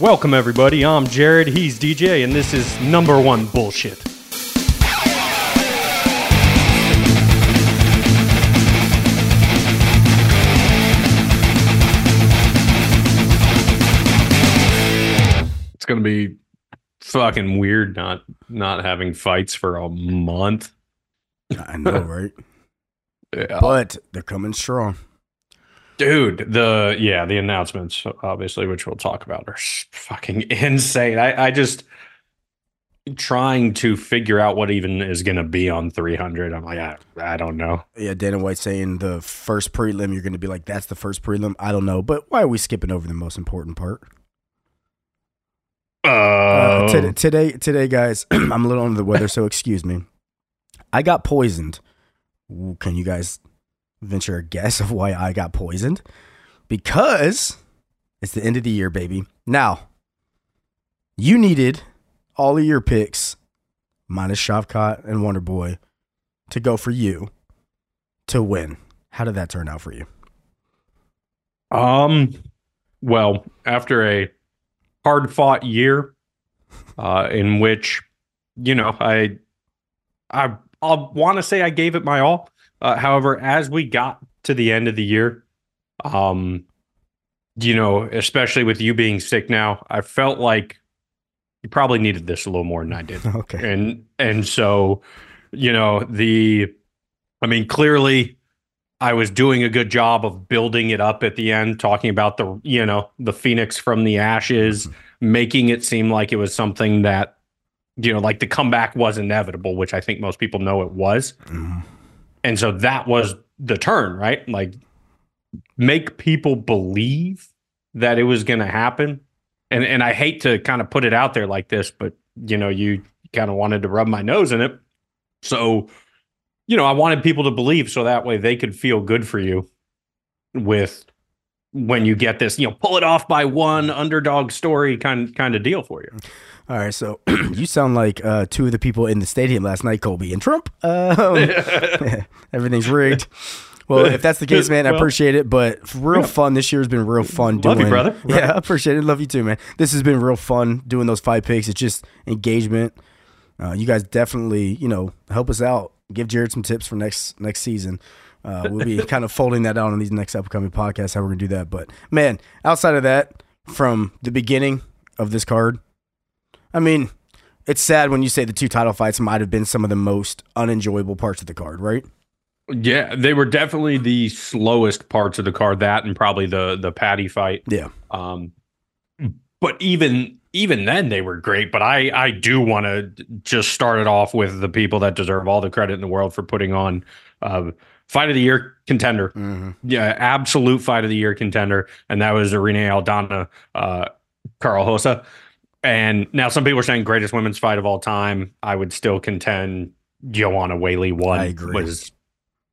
Welcome, everybody. I'm Jared. He's DJ, and this is number one bullshit. It's gonna be fucking weird not not having fights for a month. I know, right? Yeah. but they're coming strong. Dude, the yeah, the announcements, obviously, which we'll talk about, are fucking insane. I, I just trying to figure out what even is going to be on 300. I'm like, I, I don't know. Yeah, Dana White saying the first prelim, you're going to be like, that's the first prelim. I don't know, but why are we skipping over the most important part? Uh, Uh, today, today, today, guys, I'm a little under the weather, so excuse me. I got poisoned. Can you guys venture a guess of why I got poisoned? Because it's the end of the year, baby. Now, you needed all of your picks, minus Shavkat and Wonder Boy, to go for you to win. How did that turn out for you? Um, well, after a hard fought year, uh, in which, you know, I, I, I want to say I gave it my all. Uh, however, as we got to the end of the year, um, you know, especially with you being sick now, I felt like you probably needed this a little more than I did Okay. and and so you know the i mean clearly i was doing a good job of building it up at the end talking about the you know the phoenix from the ashes making it seem like it was something that you know like the comeback was inevitable which i think most people know it was Mhm. And so that was the turn right? Like make people believe that it was going to happen. And and i hate to kind of put it out there like this but you know you kind of wanted to rub my nose in it. So you know i wanted people to believe so that way they could feel good for you with when you get this you know pull it off by one underdog story kind kind of deal for you All right, so you sound like uh, two of the people in the stadium last night, Colby and Trump. Um, everything's rigged. Well, if that's the case, man, I appreciate it. But real yeah. fun this year has been real fun. Love you, doing, brother. Yeah, I appreciate it. Love you too, man. This has been real fun doing those five picks. It's just engagement. Uh, you guys definitely, you know, help us out. Give Jared some tips for next next season. Uh, we'll be kind of folding that out on these next upcoming podcasts. How we're gonna do that, but man, outside of that, from the beginning of this card, I mean, it's sad when you say the two title fights might have been some of the most unenjoyable parts of the card, right? yeah they were definitely the slowest parts of the card that and probably the the patty fight Yeah. Um, but even even then they were great. But I I do want to just start it off with the people that deserve all the credit in the world for putting on uh, fight of the year contender. Mm-hmm. Yeah, absolute fight of the year contender, and that was Irene Aldana, uh, Karol Hosa. And now some people are saying greatest women's fight of all time. I would still contend Joanna Weili won I agree. was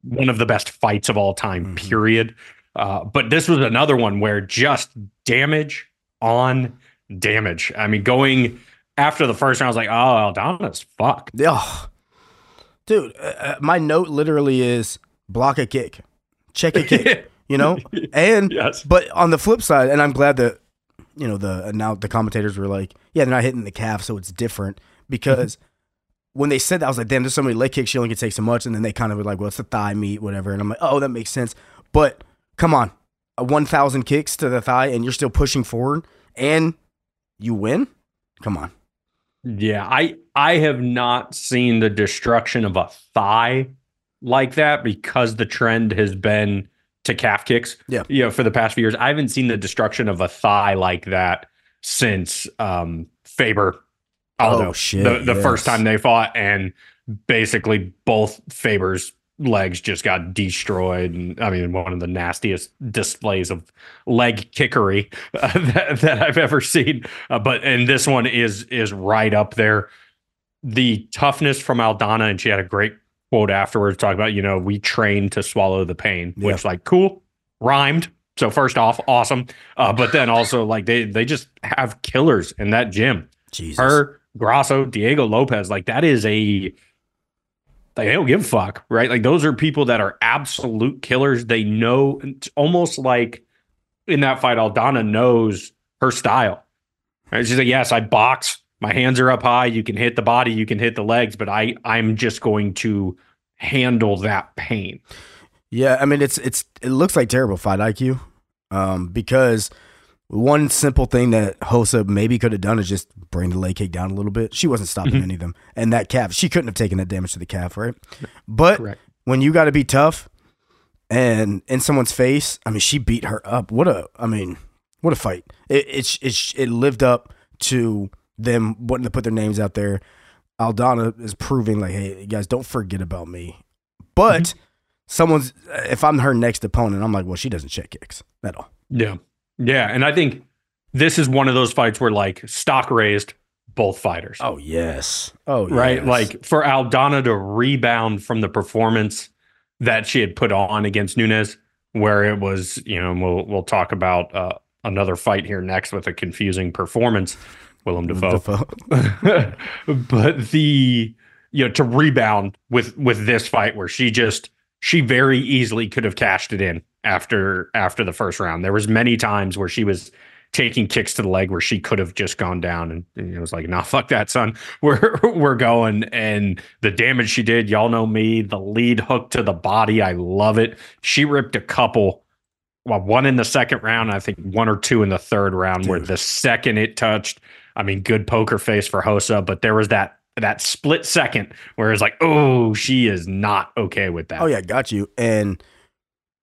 one of the best fights of all time. Mhm. Period. Uh, but this was another one where just damage on damage. I mean, going after the first round, I was like, oh, Aldana's fucked. Oh, dude, uh, uh, my note literally is block a kick, check a kick, you know? And, yes. but on the flip side, and I'm glad that, you know, the now the commentators were like, yeah, they're not hitting the calf, so it's different because mm-hmm. when they said that, I was like, damn, there's so many leg kicks, she only can take so much. And then they kind of were like, well, it's the thigh meat, whatever. And I'm like, oh, that makes sense. But come on, a 1,000 kicks to the thigh and you're still pushing forward and you win? Come on. Yeah, I I have not seen the destruction of a thigh like that because the trend has been to calf kicks. Yeah. You know, for the past few years. I haven't seen the destruction of a thigh like that since um Faber Aldo. Oh, shit, The the yes. first time they fought and basically both Faber's legs just got destroyed and I mean one of the nastiest displays of leg kickery uh, that, that I've ever seen uh, but and this one is is right up there the toughness from Aldana and she had a great quote afterwards talking about you know we train to swallow the pain Yeah. which like cool rhymed so first off awesome uh, but then also like they they just have killers in that gym Jesus. her, Grasso, Diego Lopes, like that is a like they don't give a fuck, right? Like those are people that are absolute killers. They know it's almost like in that fight, Aldana knows her style. Right? She's like, yes, I box. My hands are up high. You can hit the body, you can hit the legs, but I I'm just going to handle that pain. Yeah, I mean it's it's it looks like terrible fight IQ, um, because one simple thing that Hossa maybe could have done is just bring the leg kick down a little bit. She wasn't stopping Mhm. any of them, and that calf she couldn't have taken that damage to the calf, right? But Correct. when you got to be tough and in someone's face, I mean, she beat her up. What a, I mean, what a fight! It it it, it lived up to them wanting to put their names out there. Aldana is proving like, hey, you guys, don't forget about me. But someone's, if I'm her next opponent, I'm like, well, she doesn't check kicks at all. Yeah. Yeah. And I think this is one of those fights where like stock raised both fighters. Oh yes, oh right? yes. Like for Aldana to rebound from the performance that she had put on against Nunez, where it was, you know, we'll we'll talk about uh, another fight here next with a confusing performance, Willem Dafoe. Defoe. but the you know to rebound with with this fight where she just she very easily could have cashed it in after after the first round. There was many times where she was taking kicks to the leg where she could have just gone down and, and it was like, nah, fuck that, son. We're we're going. And the damage she did, y'all know me, the lead hook to the body. I love it. She ripped a couple. Well, one in the second round, I think one or two in the third round, where the second it touched, I mean, good poker face for Hosa, but there was that that split second where it's like, oh, she is not okay with that. Oh yeah, got you. And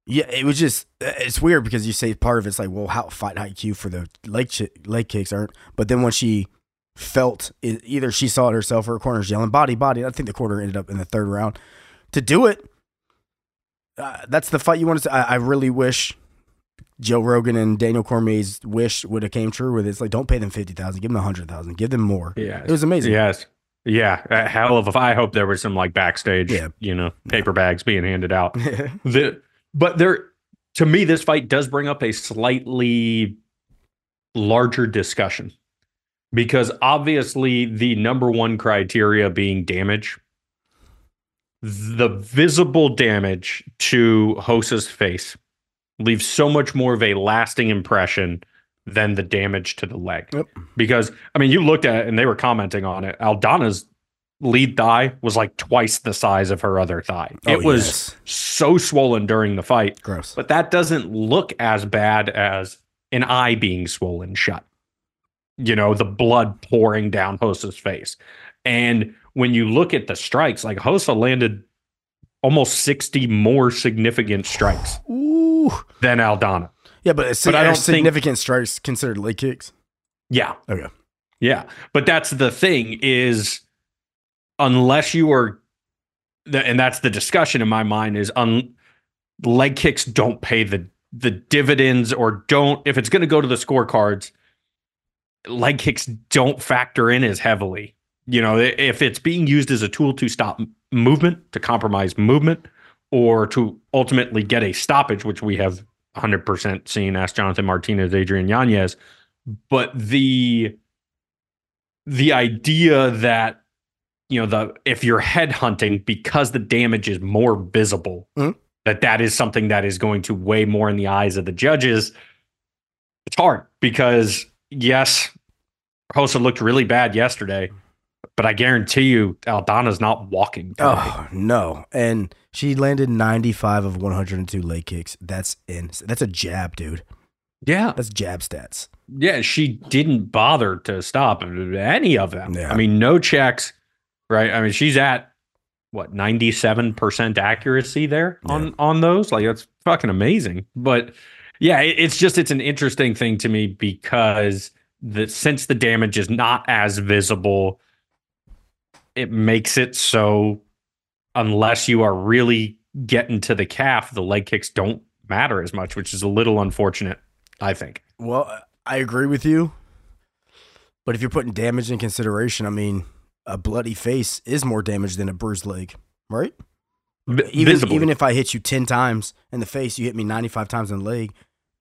yeah, it was just it's weird because you say part of it's like, well, how fight IQ for the leg chi- leg kicks aren't. But then when she felt it, either she saw it herself or her corner's yelling body, body. I think the corner ended up in the third round to do it. Uh, that's the fight you want to. I, I really wish Joe Rogan and Daniel Cormier's wish would have came true. With it. it's like, don't pay them fifty thousand, give them a hundred thousand, give them more. Yeah. It was amazing. Yes. Yeah. A hell of a I hope there was some like backstage, Yeah. you know, paper bags being handed out. the but there to me this fight does bring up a slightly larger discussion because obviously the number one criteria being damage the visible damage to Hosa's face leaves so much more of a lasting impression than the damage to the leg. Yep. Because I mean, you looked at it and they were commenting on it. Aldana's lead thigh was like twice the size of her other thigh. Oh, it was yes. so swollen during the fight, gross. but that doesn't look as bad as an eye being swollen shut. You know, the blood pouring down Hosa's face. And when you look at the strikes, like Hosa landed almost 60 more significant strikes Ooh. than Aldana. Yeah, but, it's, But I don't think- significant strikes considered leg kicks. Yeah. Okay. Yeah. But that's the thing is unless you are and that's the discussion in my mind is un, leg kicks don't pay the the dividends or don't if it's going to go to the scorecards leg kicks don't factor in as heavily. You know, if it's being used as a tool to stop movement, to compromise movement or to ultimately get a stoppage which we have 100% seen as Jonathan Martinez, Adrian Yanez, but the the idea that you know the if you're headhunting because the damage is more visible Mhm. that that is something that is going to weigh more in the eyes of the judges it's hard because yes Hosa looked really bad yesterday but I guarantee you Aldana's not walking today. Oh no! And she landed ninety-five of one hundred and two leg kicks. That's in. That's a jab, dude. yeah That's jab stats. yeah, she didn't bother to stop any of them. Yeah. I mean, no checks, right? I mean, she's at what ninety seven percent accuracy there on Yeah. on those. Like that's fucking amazing. But yeah, it, it's just it's an interesting thing to me because the since the damage is not as visible, it makes it so unless you are really getting to the calf, the leg kicks don't matter as much, which is a little unfortunate. I think. Well, I agree with you. But if you're putting damage in consideration, I mean, a bloody face is more damage than a bruised leg, right? Even visibly. even if I hit you ten times in the face, you hit me ninety-five times in the leg.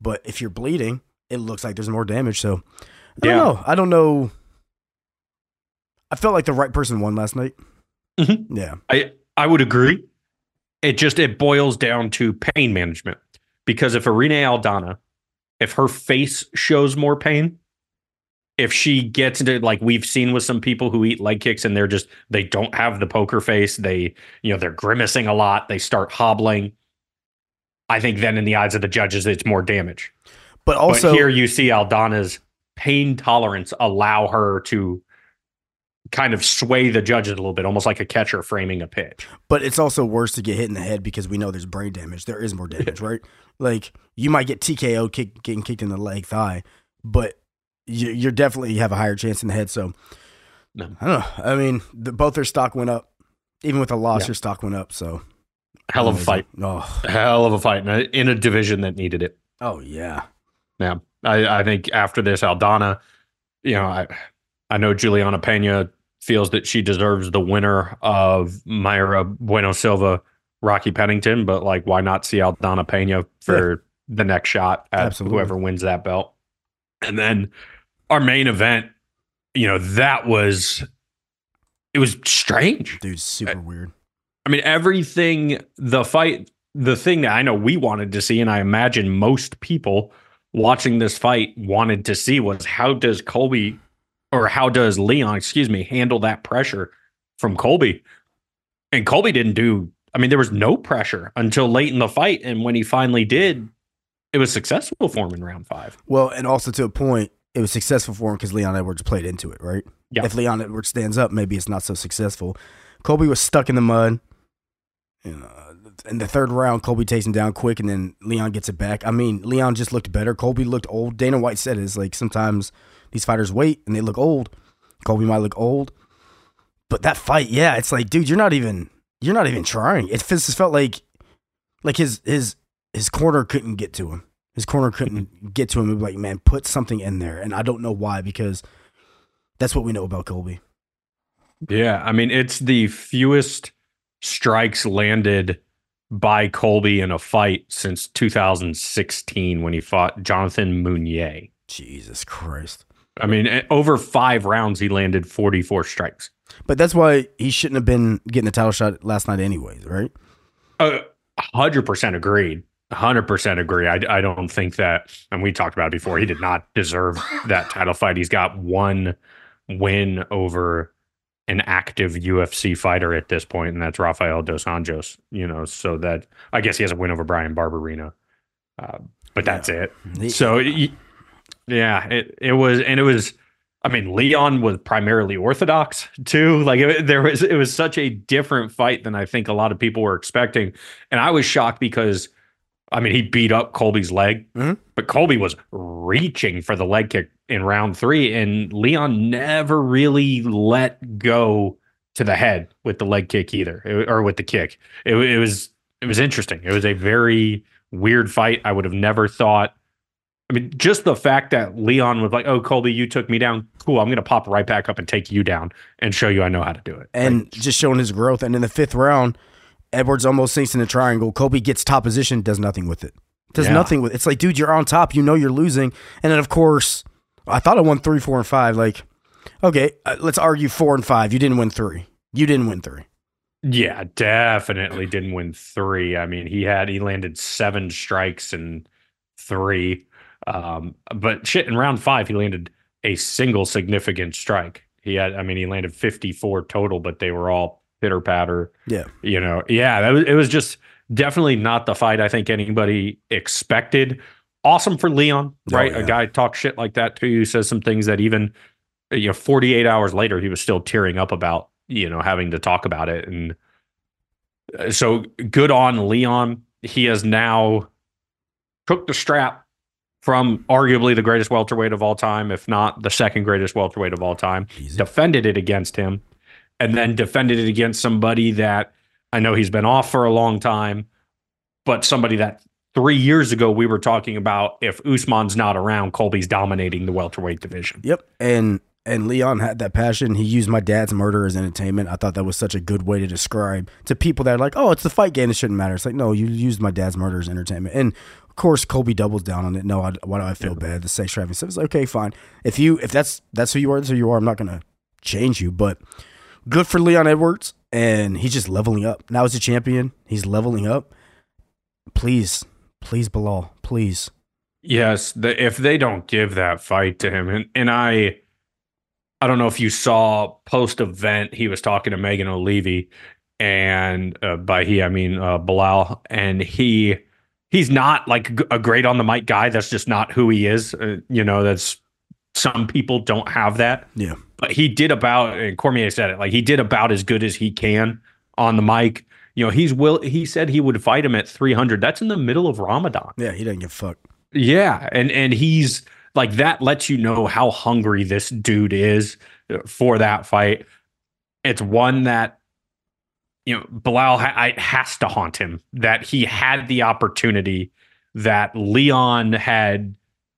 But if you're bleeding, it looks like there's more damage. So I Yeah. don't know. I don't know. I felt like the right person won last night. Mhm. Yeah. I I would agree. It just it boils down to pain management because if Irene Aldana if her face shows more pain, if she gets into like we've seen with some people who eat leg kicks and they're just they don't have the poker face, they you know they're grimacing a lot, they start hobbling. I think then in the eyes of the judges, it's more damage. But also but here you see Aldana's pain tolerance allow her to kind of sway the judges a little bit, almost like a catcher framing a pitch. But it's also worse to get hit in the head because we know there's brain damage. There is more damage, right? Like you might get TKO kick, getting kicked in the leg thigh, but you, you're definitely you have a higher chance in the head. So No. I don't know. I mean, the, both their stock went up. Even with a loss, Yeah. your stock went up. So Hell of a fight. Oh, Hell of a fight in a, in a division that needed it. oh yeah. Yeah. I, I think after this, Aldana, you know, I I know Juliana Pena feels that she deserves the winner of Mayra Bueno Silva, Rocky Pennington, but like, why not see Aldana Pena for the next shot at Absolutely. whoever wins that belt? And then our main event, you know, that was it was strange. Dude, super weird. I mean, everything, the fight, the thing that I know we wanted to see, and I imagine most people watching this fight wanted to see was how does Colby or how does Leon, excuse me, handle that pressure from Colby? And Colby didn't do, I mean, there was no pressure until late in the fight. And when he finally did, it was successful for him in round five. Well, and also to a point, it was successful for him because Leon Edwards played into it, right? Yeah. If Leon Edwards stands up, maybe it's not so successful. Colby was stuck in the mud. You know, in the third round, Colby takes him down quick, and then Leon gets it back. I mean, Leon just looked better. Colby looked old. Dana White said it's like sometimes these fighters wait and they look old. Colby might look old, but that fight, yeah, it's like, dude, you're not even you're not even trying. It just felt like like his his his corner couldn't get to him. His corner couldn't mm-hmm. get to him. It was like, man, put something in there, and I don't know why because that's what we know about Colby. Yeah, I mean, it's the fewest strikes landed by Colby in a fight since 2016 when he fought Jonathan Meunier. Jesus Christ! I mean, eh, over five rounds, he landed 44 strikes. But that's why he shouldn't have been getting the title shot last night, anyways, right? Uh, 100% agreed. 100% agree. I, I don't think that, and we talked about it before, he did not deserve that title fight. He's got one win over an active UFC fighter at this point, and that's Rafael Dos Anjos. You know, so that I guess he has a win over Bryan Barberena, uh, but that's it. He- So, yeah, it it was, and it was. I mean, Leon was primarily orthodox too. Like it, there was, it was such a different fight than I think a lot of people were expecting, and I was shocked because, I mean, he beat up Colby's leg, Mhm. but Colby was reaching for the leg kick in round three, and Leon never really let go to the head with the leg kick either, it- or with the kick. It, it was it was interesting. It was a very weird fight. I would have never thought. I mean, just the fact that Leon was like, "Oh, Colby, you took me down. Cool, I'm going to pop right back up and take you down and show you I know how to do it." and Like, just showing his growth. And in the fifth round, Edwards almost sinks in a triangle. Colby gets top position, does nothing with it. Does Yeah. nothing with it. It's like, dude, you're on top. You know you're losing. And then, of course, I thought I won three, four, and five. Like, okay, uh, let's argue four and five. You didn't win three. You didn't win three. yeah, definitely didn't win three. I mean, he had he landed seven strikes and three, um, but shit in round five he landed a single significant strike. He had, I mean, he landed 54 total, but they were all pitter patter. Yeah. you know, yeah, that was, it was just definitely not the fight I think anybody expected. Awesome for Leon, Oh, right? yeah. A guy talks shit like that to you, says some things that even you know, 48 hours later, he was still tearing up about, you know, having to talk about it. And uh, so good on Leon. He has now took the strap from arguably the greatest welterweight of all time, if not the second greatest welterweight of all time Easy. defended it against him, and then defended it against somebody that I know he's been off for a long time, but somebody that three years ago we were talking about if Usman's not around, Colby's dominating the welterweight division. Yep. And and Leon had that passion. He used my dad's murder as entertainment. I thought that was such a good way to describe to people that are like, oh, it's the fight game. It shouldn't matter. It's like, no, you used my dad's murder as entertainment. And course, Colby doubles down on it. No, I, why do I feel bad? The sex trafficking stuff. It's like, okay, fine. If you if that's that's who you are, that's who you are. I'm not gonna change you. But good for Leon Edwards, and he's just leveling up. Now he's a champion. He's leveling up. Please, please, Belal, please Yes, the, if they don't give that fight to him, and, and I, I don't know if you saw post event, he was talking to Megan Olivi, and uh, by he I mean uh, Belal, and he he's not like a great on the mic guy. That's just not who he is. Uh, you know, that's some people don't have that. Yeah, but he did about, and Cormier said it like he did about as good as he can on the mic. You know, he's will. He said he would fight him at 300. That's in the middle of Ramadan. Yeah, he didn't give a fuck. Yeah, and and he's like that lets you know how hungry this dude is for that fight. It's one that you know Belal ha- has to haunt him that he had the opportunity that Leon had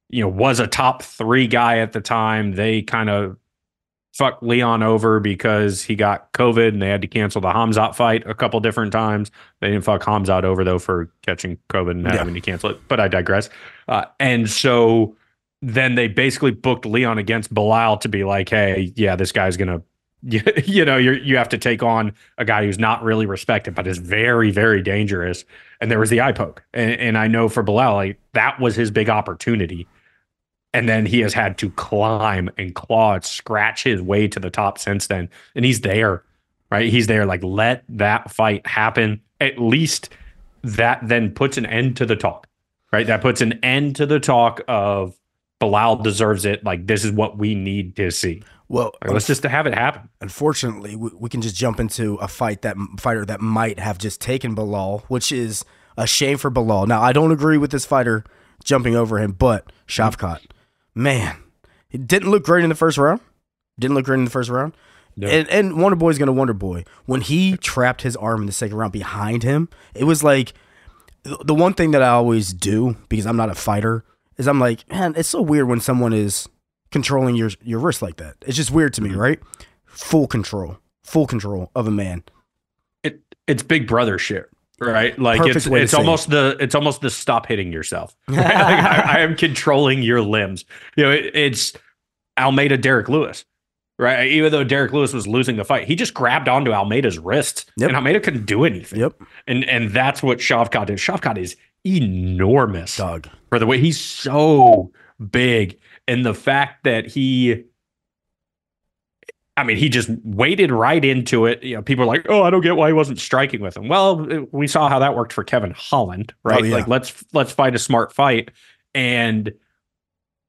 you know was a top 3 guy at the time. They kind of fucked Leon over because he got COVID and they had to cancel the Hamzat fight a couple different times. They didn't fuck Hamzat over though for catching COVID and having to cancel it. But I digress. Uh, and so then they basically booked Leon against Belal to be like, hey, yeah, this guy's gonna, you, you know, you you have to take on a guy who's not really respected, but is very, very dangerous. And there was the eye poke, and, and I know for Belal, like that was his big opportunity and then he has had to climb and claw and scratch his way to the top since then. And he's there, right? He's there. Like, let that fight happen. At least that then puts an end to the talk, right? That puts an end to the talk of Belal deserves it. Like, this is what we need to see. Well, like, let's just have it happen. Unfortunately, we, we, can just jump into a fight that fighter that might have just taken Belal, which is a shame for Belal. Now, I don't agree with this fighter jumping over him, but Shavkat man, it didn't look great in the first round. Didn't look great in the first round. No. And, and Wonder Boy's gonna Wonder Boy. When he trapped his arm in the second round behind him, it was like the one thing that I always do because I'm not a fighter is I'm like, man, it's so weird when someone is controlling your your wrist like that. It's just weird to me, mm-hmm. right? Full control, full control of a man. It it's big brother shit right like Perfect it's it's almost the it's almost the stop hitting yourself right? like I, I, am controlling your limbs you know it, it's almeida Derrick lewis right even though Derrick lewis was losing the fight he just grabbed onto almeida's wrist yep. and almeida couldn't do anything yep and and that's what shavkat did shavkat is enormous dog for the way he's so big and the fact that he I mean, he just waded right into it. You know, people are like, "Oh, I don't get why he wasn't striking with him." Well, we saw how that worked for Kevin Holland, oh, right? Oh, yeah. Like, let's let's fight a smart fight. And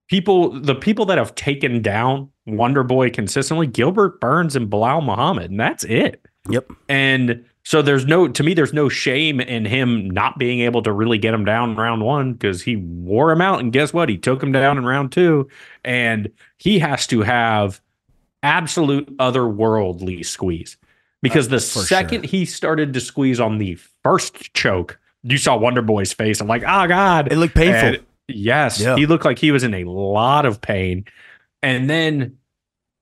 people, the people that have taken down Wonder Boy consistently, Gilbert Burns and Belal Muhammad, and that's it. Yep. And so there's no, to me, there's no shame in him not being able to really get him down in round one because he wore him out, and guess what? He took him down in round two, and he has to have absolute otherworldly squeeze. Because uh, the second sure. he started to squeeze on the first choke, you saw Wonder Boy's face. I'm like, oh God. It looked painful. And yes. Yeah. He looked like he was in a lot of pain. And then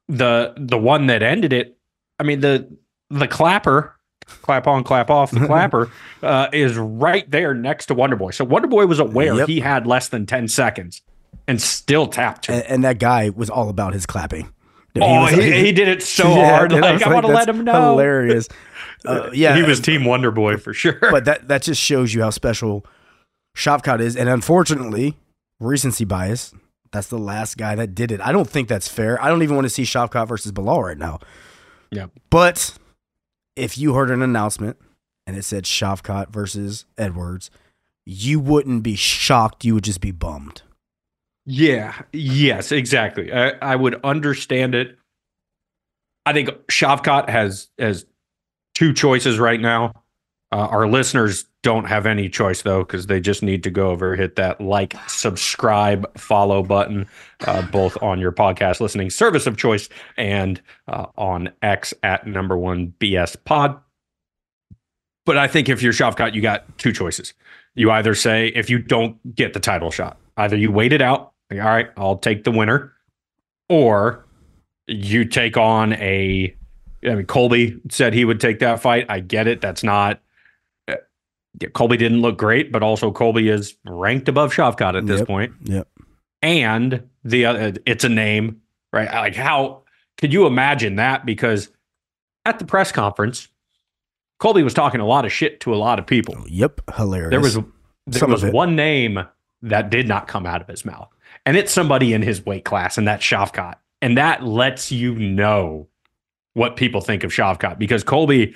the the one that ended it, I mean, the the clapper, clap on, clap off, the clapper uh, is right there next to Wonder Boy. So Wonder Boy was aware yep. he had less than 10 seconds and still tapped and, and, that guy was all about his clapping. Oh, he, he, he, did it so yeah, hard. Like, I, I want to let him know. Hilarious. Uh, yeah, he was Team Wonder Boy for sure. But that that just shows you how special Shavkat is, and unfortunately, recency bias. That's the last guy that did it. I don't think that's fair. I don't even want to see Shavkat versus Belal right now. Yeah. But if you heard an announcement and it said Shavkat versus Edwards, you wouldn't be shocked. You would just be bummed. Yeah. Yes, exactly. I, I would understand it. I think Shavkat has has two choices right now. Uh, our listeners don't have any choice though, because they just need to go over hit that like, subscribe, follow button, uh, both on your podcast listening service of choice and uh, on X at number one BS Pod. But I think if you're Shavkat, you got two choices. You either say if you don't get the title shot, either you wait it out like, all right, I'll take the winner. Or you take on a. I mean, Colby said he would take that fight. I get it. That's not. Colby didn't look great, but also Colby is ranked above Shavkat at this yep, point. Yep. And the other, it's a name, right? Like, how could you imagine that? Because at the press conference, Colby was talking a lot of shit to a lot of people. Oh, yep, hilarious. There was there Some was one name that did not come out of his mouth. And it's somebody in his weight class, and that's Shavkat. And that lets you know what people think of Shavkat because Colby,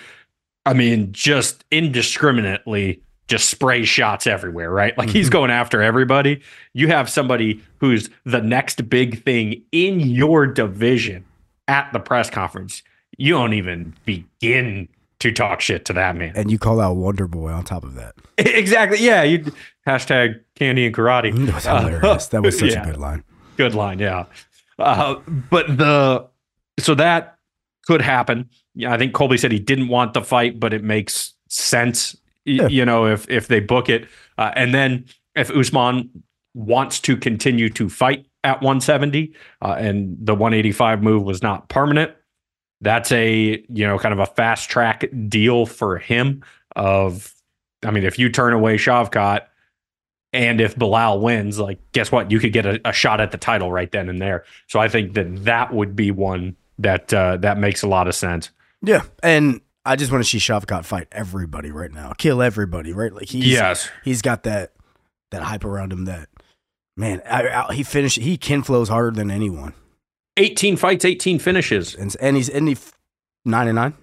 I mean, just indiscriminately just spray shots everywhere, right? Like he's Mhm. going after everybody. You have somebody who's the next big thing in your division at the press conference. You don't even begin to talk shit to that man. And you call out Wonder Boy on top of that. exactly. Yeah. You hashtag candy and karate. That was hilarious. That was such Yeah. a good line. Good line, yeah. Uh, but the so that could happen. Yeah, I think Colby said he didn't want the fight, but it makes sense. Yeah. You know, if if they book it, uh, and then if Usman wants to continue to fight at 170, uh, and the 185 move was not permanent, that's a you know kind of a fast track deal for him. Of, I mean, if you turn away Shavkat, and if Belal wins, like, guess what? You could get a, a shot at the title right then and there. So I think that that would be one that uh, that makes a lot of sense. Yeah. And I just want to see Shavkat fight everybody right now. Kill everybody, right? Like he's yes, he's got that that hype around him that man, I, I, he finished he kin flows harder than anyone. 18 fights, 18 finishes. And and he's and he f- 9 and 9.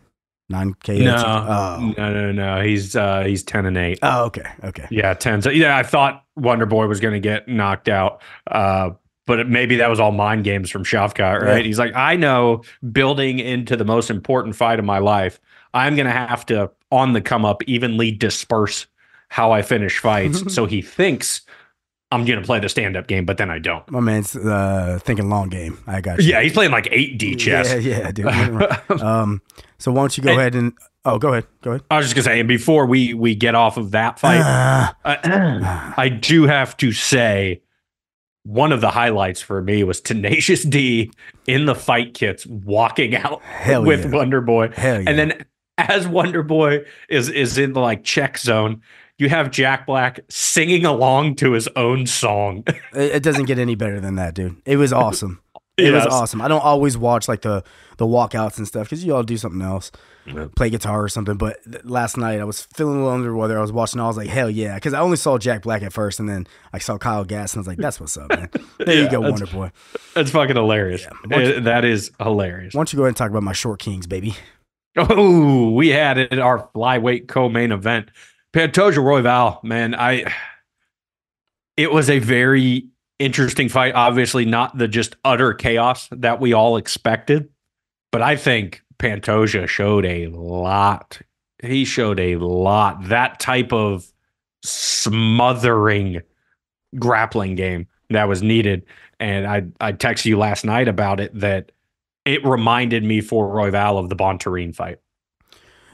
9 KO. No, Oh. no, no, no. He's uh, he's 10 and 8. Oh, okay. Okay. Yeah, 10. So yeah, I thought Wonder Boy was going to get knocked out. Uh, but maybe that was all mind games from Shavkat, right? Yeah. He's like, I know building into the most important fight of my life, I'm going to have to, on the come up, evenly disperse how I finish fights. so he thinks I'm going to play the stand up game, but then I don't. My man's uh, thinking long game. I got you. Yeah, he's playing like 8D chess. Yeah, yeah, dude. um, so why don't you go Hey. ahead and oh, go ahead, go ahead. I was just gonna say, and before we we get off of that fight. I, I do have to say one of the highlights for me was Tenacious D in the fight kits walking out Hell with yeah. Wonder Boy. Hell yeah. And then as Wonder Boy is is in the like check zone, you have Jack Black singing along to his own song. It, it doesn't get any better than that, dude. It was awesome. It was awesome. I don't always watch like the the walkouts and stuff because you all do something else, Yeah. play guitar or something. But th- last night I was feeling a little under the weather. I was watching. I was like, hell yeah, because I only saw Jack Black at first, and then I saw Kyle Gass, and I was like, that's what's up, man. There you go, Wonder Boy. That's fucking hilarious. Don't Uh, that is hilarious. Why don't you go ahead and talk about my short kings, baby? Oh, we had it at our flyweight co-main event. Pantoja Royval, man, I it was a very interesting fight. Obviously, not the just utter chaos that we all expected, but I think Pantoja showed a lot. He showed a lot. That type of smothering grappling game that was needed. And I I texted you last night about it that it reminded me for Royval of the Bontorin fight.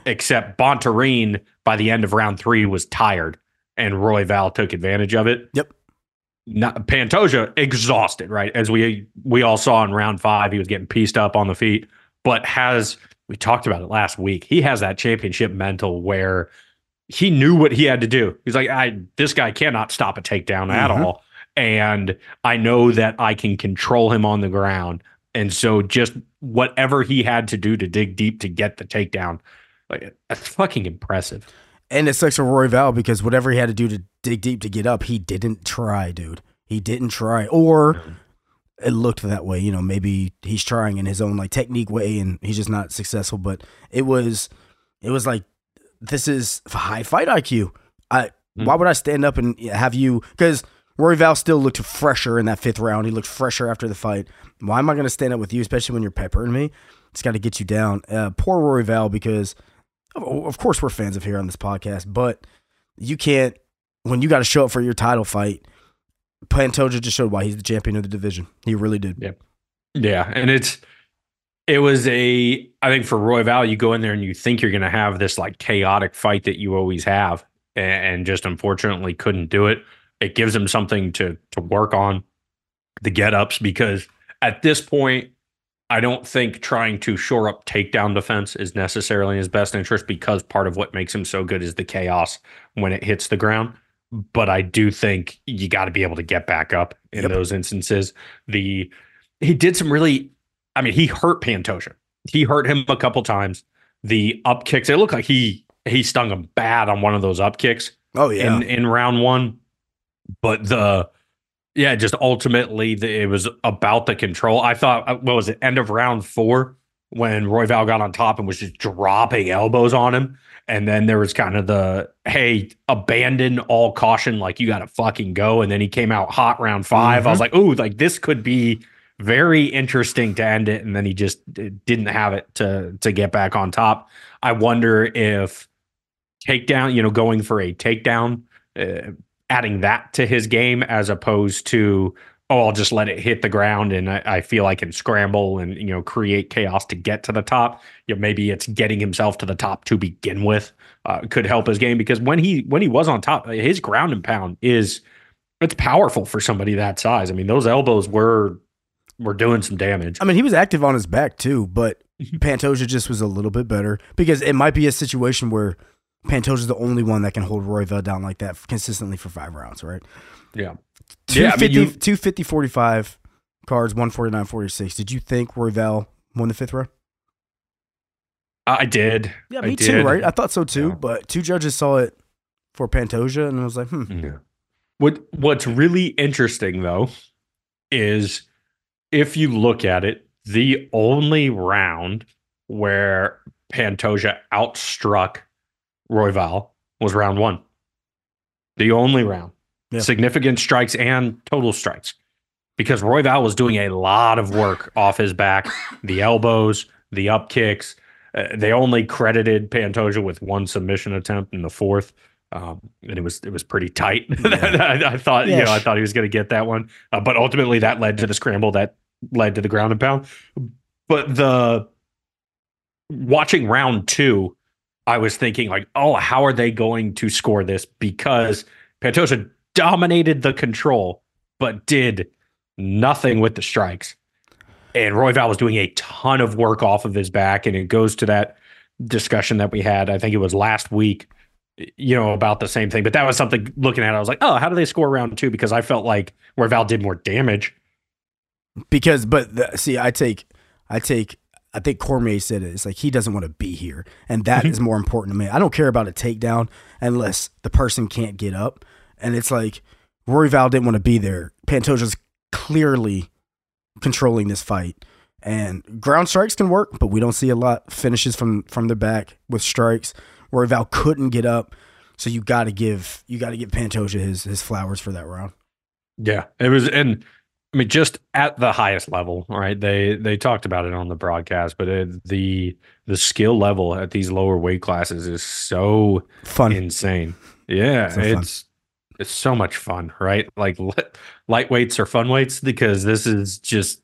Except Bontorin by the end of round three was tired and Royval took advantage of it. Yep. Not, Pantoja exhausted, right? As we we all saw in round five, he was getting pieced up on the feet, but has we talked about it last week. He has that championship mental where he knew what he had to do. He's like, I this guy cannot stop a takedown at Mhm. all. And I know that I can control him on the ground. And so just whatever he had to do to dig deep to get the takedown, like that's fucking impressive. And it sucks for Royval because whatever he had to do to dig deep to get up, he didn't try, dude. He didn't try, or it looked that way. You know, maybe he's trying in his own like technique way, and he's just not successful. But it was, it was like this is high fight IQ. I why would I stand up and have you? Because Royval still looked fresher in that fifth round. He looked fresher after the fight. Why am I going to stand up with you, especially when you're peppering me? It's got to get you down. Uh, poor Royval because of of course we're fans of here on this podcast, but you can't when you got to show up for your title fight. Pantoja just showed why he's the champion of the division. He really did. Yeah. Yeah, and it's it was a I think for Royval, you go in there and you think you're going to have this like chaotic fight that you always have, and, and just unfortunately couldn't do it. It gives him something to to work on the get ups because at this point, I don't think trying to shore up takedown defense is necessarily in his best interest because part of what makes him so good is the chaos when it hits the ground. But I do think you got to be able to get back up in Yep. those instances. The he did some really I mean, he hurt Pantoja. He hurt him a couple times. The up kicks, it looked like he he stung him bad on one of those up kicks Oh yeah, in in round one. but the yeah, just ultimately the, it was about the control. I thought uh, what was it end of round four when Royval got on top and was just dropping elbows on him. And then there was kind of the hey, abandon all caution, like you got to fucking go. And then he came out hot round 5 mm-hmm. I was like, ooh, like this could be very interesting to end it. And then he just didn't have it to to get back on top. I wonder if takedown, you know, going for a takedown, uh, adding that to his game as opposed to oh, I'll just let it hit the ground and I, I, feel I can scramble and you know create chaos to get to the top. You know, maybe it's getting himself to the top to begin with uh, could help his game because when he when he was on top, his ground and pound is it's powerful for somebody that size. I mean, those elbows were were doing some damage. I mean, he was active on his back too, but mm-hmm. Pantoja just was a little bit better because it might be a situation where Pantoja's the only one that can hold Royval down like that consistently for five rounds, right? Yeah. 250, yeah, I mean, you, 250 45 cards, 149 46. Did you think Royval won the fifth round? I did. Yeah, me I too, right? I thought so too, yeah. but two judges saw it for Pantoja and I was like, hmm. Yeah. What what's really interesting though is if you look at it, the only round where Pantoja outstruck Royval was round one. The only round yeah. significant strikes and total strikes because Royval was doing a lot of work off his back, the elbows, the up kicks. Uh, they only credited Pantoja with one submission attempt in the fourth. Um, and it was it was pretty tight. Yeah. I, I, thought yeah. you know I thought he was going to get that one, uh, but ultimately that led to the scramble that led to the ground and pound. But the watching round two, I was thinking like, oh, how are they going to score this? Because Pantoja dominated the control, but did nothing with the strikes. And Royval was doing a ton of work off of his back. And it goes to that discussion that we had, I think it was last week, you know, about the same thing. But that was something looking at, I was like, oh, how do they score round two? Because I felt like Royval did more damage. Because, but the, see, I take, I take, I think Cormier said it. It's like he doesn't want to be here. And that mm-hmm. more important to me. I don't care about a takedown unless the person can't get up and it's like Royval didn't want to be there. Pantoja's clearly controlling this fight. And ground strikes can work, but we don't see a lot finishes from from the back with strikes. Royval couldn't get up, so you got to give you got to give Pantoja his his flowers for that round. Yeah, it was, and I mean, just at the highest level, right? They they talked about it on the broadcast, but it, the the skill level at these lower weight classes is so fun, insane. Yeah, so it's it's so much fun, right? Like lightweights or fun weights because this is just.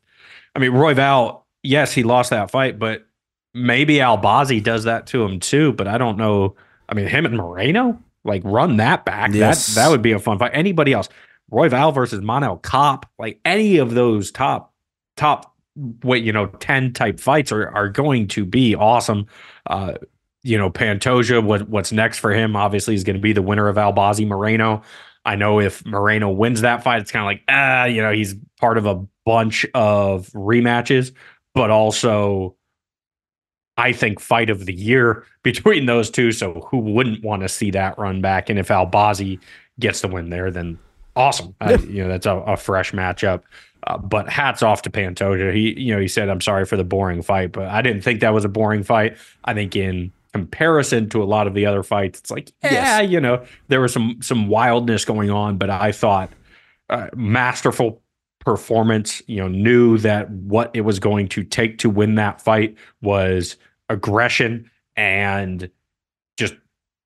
I mean, Royval, yes, he lost that fight, but maybe Al Albazi does that to him too. But I don't know. I mean, him and Moreno, like run that back. Yes. That that would be a fun fight. Anybody else? Royval versus Manel Kape, like any of those top top what you know 10 type fights are are going to be awesome. Uh, you know, Pantoja, what what's next for him obviously is going to be the winner of Albazi Moreno. I know if Moreno wins that fight, it's kind of like, ah, you know, he's part of a bunch of rematches, but also I think fight of the year between those two. So who wouldn't want to see that run back? And if Albazi gets the win there, then awesome. I, you know, that's a, a fresh matchup. Uh, but hats off to Pantoja. He, you know, he said, "I'm sorry for the boring fight," but I didn't think that was a boring fight. I think in comparison to a lot of the other fights, it's like, yeah, yes. you know, there was some some wildness going on, but I thought uh, masterful performance. You know, knew that what it was going to take to win that fight was aggression and just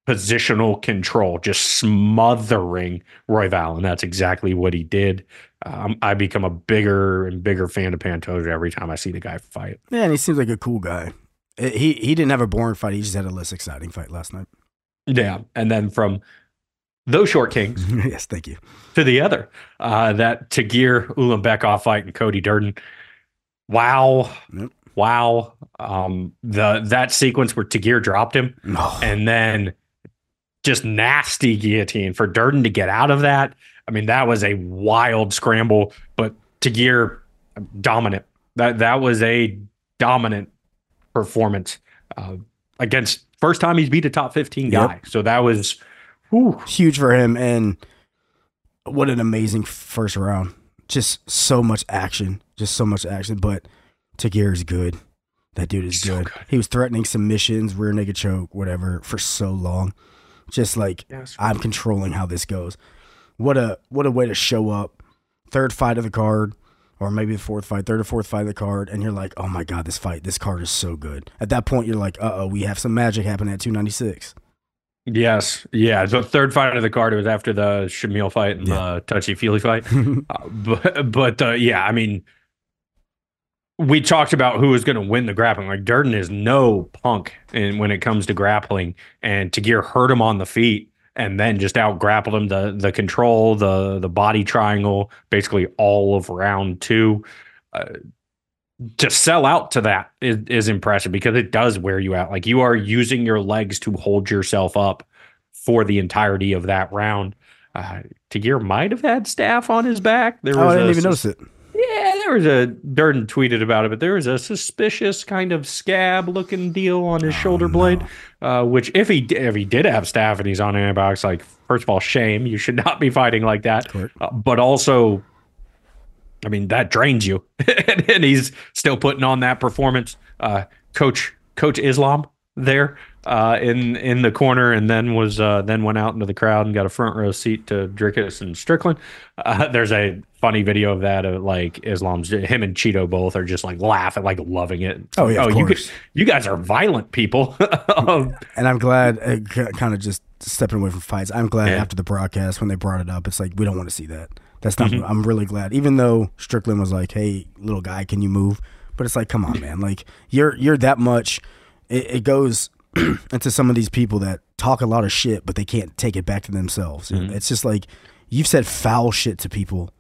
positional control, just smothering Royval, and that's exactly what he did. Um, I become a bigger and bigger fan of Pantoja every time I see the guy fight. Yeah, and he seems like a cool guy. He he didn't have a boring fight. He just had a less exciting fight last night. Yeah, and then from those short kings, yes, thank you, to the other, uh, that Tagir Ulanbekov fight and Cody Durden. Wow, yep. wow. Um, the that sequence where Tagir dropped him, oh. and then just nasty guillotine for Durden to get out of that. I mean, that was a wild scramble, but Tagir dominant. That that was a dominant performance uh, against first time he's beat a top 15 guy. Yep. So that was whew. huge for him. And what an amazing first round. Just so much action, just so much action. But Tagir is good. That dude is So good. good. He was threatening submissions, rear naked choke, whatever, for so long. Just like Yes. I'm controlling how this goes. What a what a way to show up. Third fight of the card, or maybe the fourth fight, third or fourth fight of the card, and you're like, oh my god, this fight, this card is so good. At that point, you're like, uh oh, we have some magic happening at 296. Yes, yeah. The third fight of the card was after the Shamil fight and the touchy feely fight. uh, but but uh, yeah, I mean, we talked about who was going to win the grappling. Like Durden is no punk in when it comes to grappling, and Tagir hurt him on the feet and then just out grappled him. The the control, the the body triangle, basically all of round two. Uh, to sell out to that is, is impressive because it does wear you out. Like you are using your legs to hold yourself up for the entirety of that round. Uh, Tagir might have had staph on his back. There Oh, I a didn't even notice it. There was a Durden tweeted about it, but there was a suspicious kind of scab looking deal on his shoulder blade. Uh, which, if he if he did have staph and he's on antibiotics, like first of all, shame. You should not be fighting like that. Uh, but also, I mean, that drains you, and, and he's still putting on that performance. Uh, Coach Coach Islam there uh, in in the corner, and then was uh, then went out into the crowd and got a front row seat to Dricus and Strickland. Uh, there's a funny video of that of like Islam's him and Chito both are just like laughing, like loving it. Oh, yeah, of you guys, you guys are violent people. Um, And I'm glad, uh, kind of just stepping away from fights. I'm glad Yeah. after the broadcast when they brought it up, it's like we don't want to see that. That's not. Mm-hmm. I'm really glad, even though Strickland was like, "Hey, little guy, can you move?" But it's like, come on, man. Like you're you're that much. It, it goes into some of these people that talk a lot of shit, but they can't take it back to themselves. Mm-hmm. It's just like you've said foul shit to people,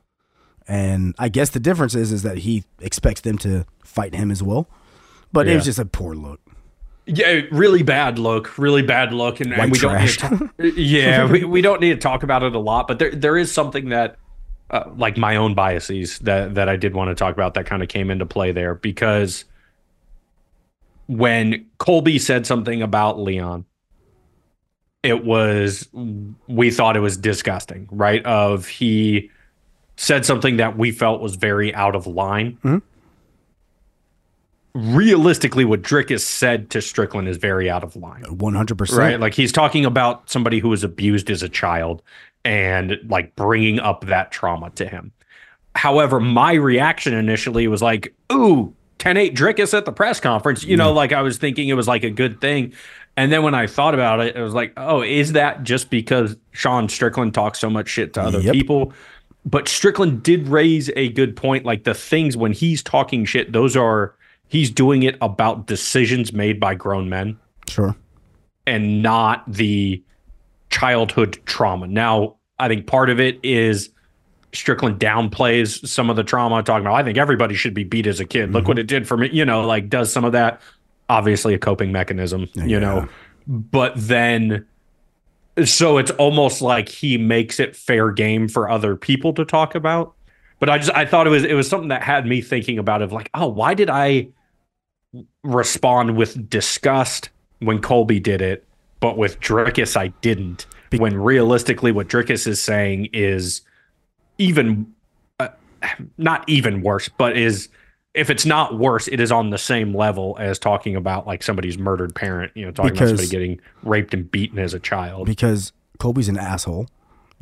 and I guess the difference is is that he expects them to fight him as well. But it was just a poor look. Yeah, really bad look, really bad look, and, and we don't need trash. to, yeah, we, we don't need to talk about it a lot, but there there is something that, uh, like my own biases that that I did want to talk about that kind of came into play there because when Colby said something about Leon, it was we thought it was disgusting, right? Of he said something that we felt was very out of line. Mhm. Realistically, what Dricus said to Strickland is very out of line One hundred percent. right like he's talking about somebody who was abused as a child and like bringing up that trauma to him however my reaction initially was like ooh 10-8 Dricus at the press conference you know mm-hmm. like i was thinking it was like a good thing and then when i thought about it it was like oh is that just because sean strickland talks so much shit to other Yep. people but strickland did raise a good point like the things when he's talking shit those are he's doing it about decisions made by grown men Sure. and not the childhood trauma. Now, I think part of it is Strickland downplays some of the trauma, talking about, I think everybody should be beat as a kid. Look mm-hmm. what it did for me, you know, like does some of that. Obviously, a coping mechanism, you know, but then so it's almost like he makes it fair game for other people to talk about. But I just I thought it was it was something that had me thinking about of like, oh, why did I respond with disgust when Colby did it, but with Dricus I didn't. when realistically, what Dricus is saying is even uh, not even worse, but is if it's not worse, it is on the same level as talking about like somebody's murdered parent. You know, talking Because- about somebody getting raped and beaten as a child. Because Colby's an asshole,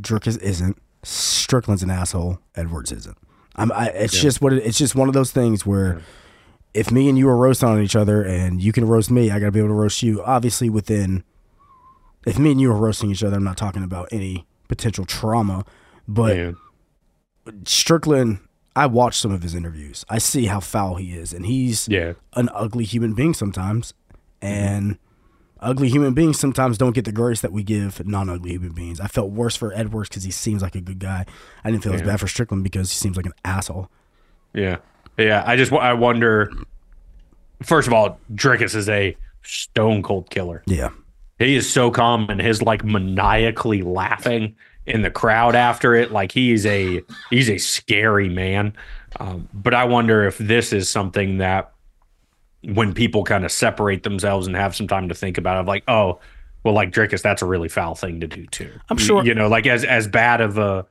Dricus isn't, Strickland's an asshole, Edwards isn't. I'm. I, it's just what it, it's just one of those things where if me and you are roasting on each other and you can roast me, I got to be able to roast you. Obviously, within if me and you are roasting each other, I'm not talking about any potential trauma, but Yeah. Strickland. I watch some of his interviews. I see how foul he is, and he's Yeah. an ugly human being sometimes, mm-hmm. and ugly human beings sometimes don't get the grace that we give non-ugly human beings. I felt worse for Edwards because he seems like a good guy. I didn't feel as bad for Strickland because he seems like an asshole. Yeah. Yeah. I just, I wonder, first of all, Dricus is a stone cold killer. Yeah, He is so calm and his like maniacally laughing in the crowd after it. Like he's a, he's a scary man. Um, but I wonder if this is something that when people kind of separate themselves and have some time to think about it, like, oh, well, like Dricus, that's a really foul thing to do too. I'm sure- You know, like as, as bad of a,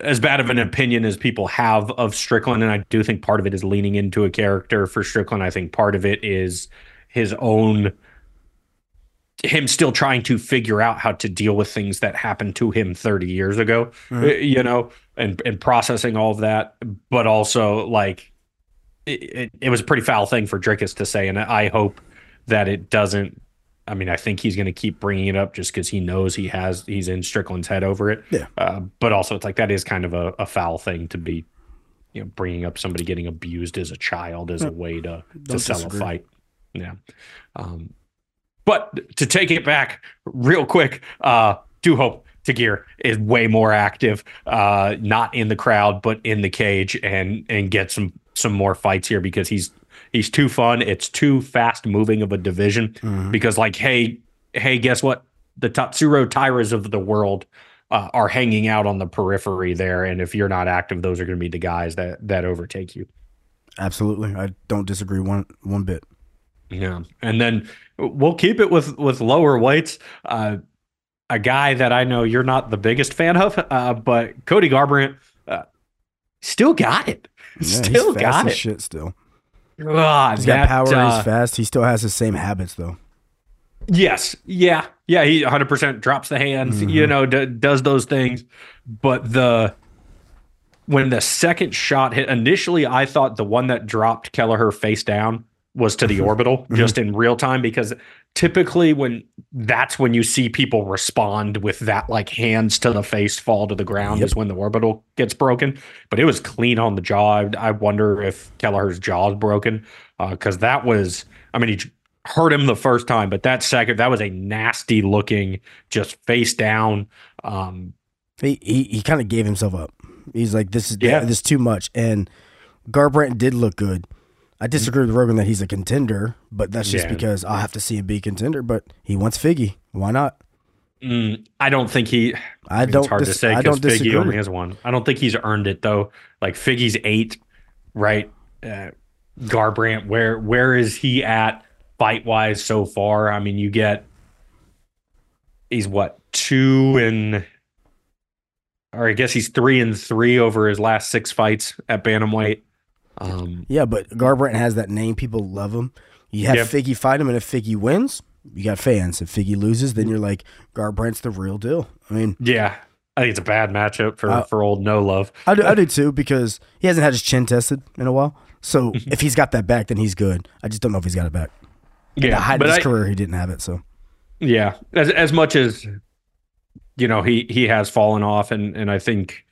as bad of an opinion as people have of Strickland, and I do think part of it is leaning into a character for Strickland. I think part of it is his own him still trying to figure out how to deal with things that happened to him 30 years ago, mm-hmm. you know, and and processing all of that, but also like it, it, it was a pretty foul thing for Dricus to say, and I hope that it doesn't I mean, I think he's going to keep bringing it up just because he knows he has he's in Strickland's head over it. Yeah. Uh, but also, it's like that is kind of a, a, foul thing to be, you know, bringing up somebody getting abused as a child as a way to to sell disagree. a fight. Yeah. Um, but to take it back real quick, uh, do hope Tagir is way more active, uh, not in the crowd but in the cage, and and get some some more fights here because he's He's too fun. It's too fast moving of a division mm-hmm. because, like, hey, hey, guess what? The Tatsuro Tairas of the world uh, are hanging out on the periphery there, and if you're not active, those are going to be the guys that that overtake you. Absolutely, I don't disagree one one bit. Yeah, and then we'll keep it with with lower weights. Uh, a guy that I know you're not the biggest fan of, uh, but Cody Garbrandt uh, still got it. Yeah, still got it. Shit, still. God, he's got power. Uh, he's fast. He still has the same habits though. Yes. Yeah. Yeah. He 100% drops the hands. Mm-hmm. You know, d- does those things. But the when the second shot hit, initially I thought the one that dropped Kelleher face down was to the mm-hmm. orbital mm-hmm. just in real time because typically when that's when you see people respond with that like hands to the face fall to the ground yep. is when the orbital gets broken but it was clean on the jaw i, I wonder if kelleher's jaw is broken because uh, that was i mean he hurt him the first time but that second that was a nasty looking just face down um, he he, he kind of gave himself up he's like this is yeah. this is too much and garbrandt did look good I disagree with Rogan that he's a contender, but that's just yeah. because I'll have to see him be a contender. But he wants Figgy. Why not? Mm, I don't think he. I, I don't. It's hard dis- to say because Figgy disagree. only has one. I don't think he's earned it though. Like Figgy's eight, right? Uh, Garbrandt, where where is he at fight wise so far? I mean, you get he's what two and or I guess he's three and three over his last six fights at bantamweight. Um, yeah, but Garbrandt has that name. People love him. You have yeah. Figgy fight him, and if Figgy wins, you got fans. If Figgy loses, then you're like Garbrandt's the real deal. I mean, yeah, I think it's a bad matchup for uh, for old No Love. I do, I do too because he hasn't had his chin tested in a while. So if he's got that back, then he's good. I just don't know if he's got it back. Yeah, the height of his I, career, he didn't have it. So yeah, as as much as you know, he he has fallen off, and and I think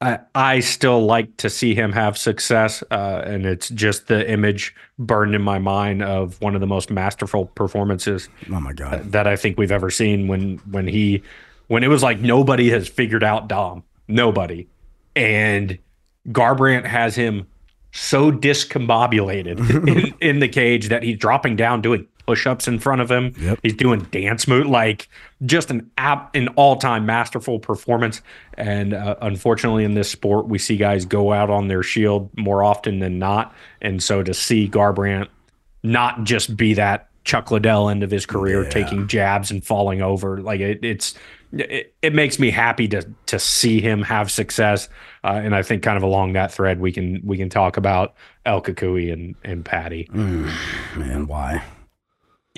I, I still like to see him have success, uh, and it's just the image burned in my mind of one of the most masterful performances. Oh my god, that I think we've ever seen when when he when it was like nobody has figured out Dom, nobody, and Garbrandt has him so discombobulated in, in the cage that he's dropping down doing push-ups in front of him. Yep. He's doing dance move like just an app an all-time masterful performance. And uh, unfortunately, in this sport, we see guys go out on their shield more often than not. And so to see Garbrandt not just be that Chuck Liddell end of his career, yeah. taking jabs and falling over, like it, it's it, it, makes me happy to to see him have success. Uh, and I think kind of along that thread, we can we can talk about El Cucuy and and Paddy. Mm, man, why?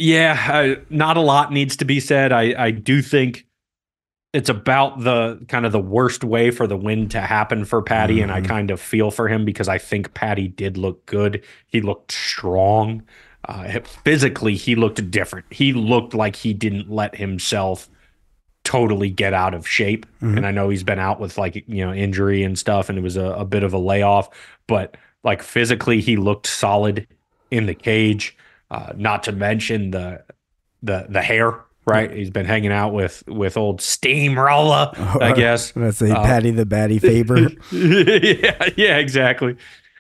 Yeah, uh, not a lot needs to be said. I, I do think it's about the kind of the worst way for the win to happen for Paddy, mm-hmm. and I mm-hmm. kind of feel for him because I think Paddy did look good. He looked strong. Uh, physically, he looked different. He looked like he didn't let himself totally get out of shape. Mm-hmm. And I know he's been out with like you know injury and stuff, and it was a, a bit of a layoff. But like physically, he looked solid in the cage. Uh, not to mention the the the hair. Right, he's been hanging out with with old Steamroller, I guess. Let's say uh, Paddy the Baddy Faber. yeah, yeah, exactly.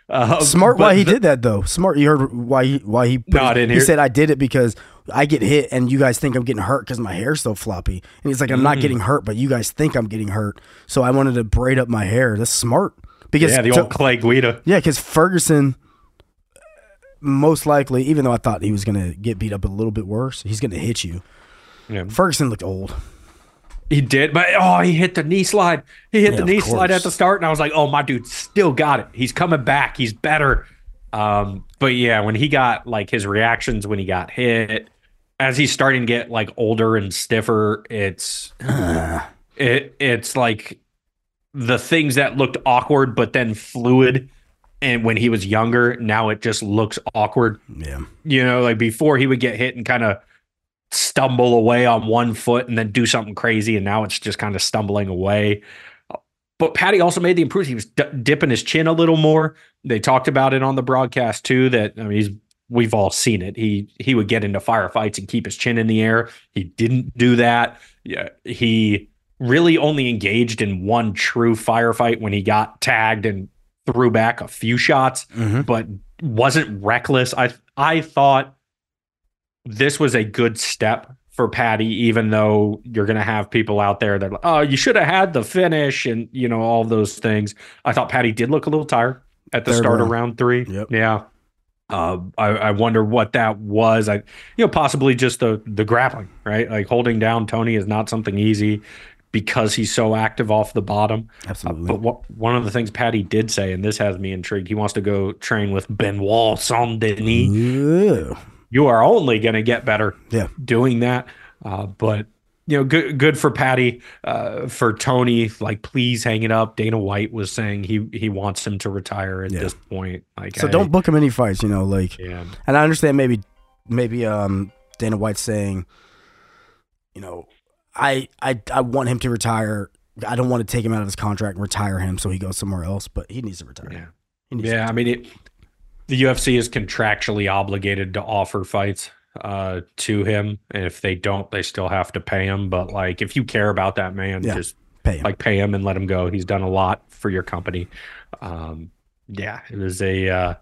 Uh, Smart why he the, did that though. Smart. You heard why he why he not in he here. said I did it because I get hit and you guys think I'm getting hurt because my hair's so floppy. And he's like I'm mm. not getting hurt, but you guys think I'm getting hurt. So I wanted to braid up my hair. That's smart. Because yeah, the old Clay Guida. Yeah, because Ferguson most likely, even though I thought he was going to get beat up a little bit worse, he's going to hit you. Yeah. Ferguson looked old. He did, but oh, he hit the knee slide. He hit Yeah, the knee slide at the start, and I was like, oh, my dude still got it. He's coming back. He's better. Um, but yeah, when he got like his reactions when he got hit, as he's starting to get like older and stiffer, it's it it's like the things that looked awkward but then fluid and when he was younger now it just looks awkward Yeah. you know like before he would get hit and kind of stumble away on one foot and then do something crazy and now it's just kind of stumbling away but Paddy also made the improvement. He was d- dipping his chin a little more. They talked about it on the broadcast too. That I mean, he's we've all seen it. He he would get into firefights and keep his chin in the air. He didn't do that. Yeah, he really only engaged in one true firefight when he got tagged and threw back a few shots, Mhm. but wasn't reckless. I I thought this was a good step for Paddy, even though you're going to have people out there that, are like, oh, you should have had the finish and, you know, all those things. I thought Paddy did look a little tired at the Third start of round. round three. Yep. Yeah. Uh, I, I wonder what that was. I, you know, possibly just the the grappling, right? Like holding down Tony is not something easy because he's so active off the bottom. Uh, Absolutely. but what, one of the things Paddy did say, and this has me intrigued, he wants to go train with Benoit Saint Denis Ooh. you are only going to get better Yeah. doing that. Uh, but you know, good good for Paddy, uh, for Tony. Like, please hang it up. Dana White was saying he he wants him to retire at Yeah. this point. Like, So I- don't book him any fights, you know, like Yeah, and I understand maybe maybe um Dana White saying, you know, I I I want him to retire. I don't want to take him out of his contract and retire him so he goes somewhere else, but he needs to retire. yeah, He needs to yeah. I mean, it, the UFC is contractually obligated to offer fights uh, to him, and if they don't, they still have to pay him. But like, if you care about that man, Yeah. just pay him. like pay him and let him go. He's done a lot for your company. Um, yeah, it was a. Uh,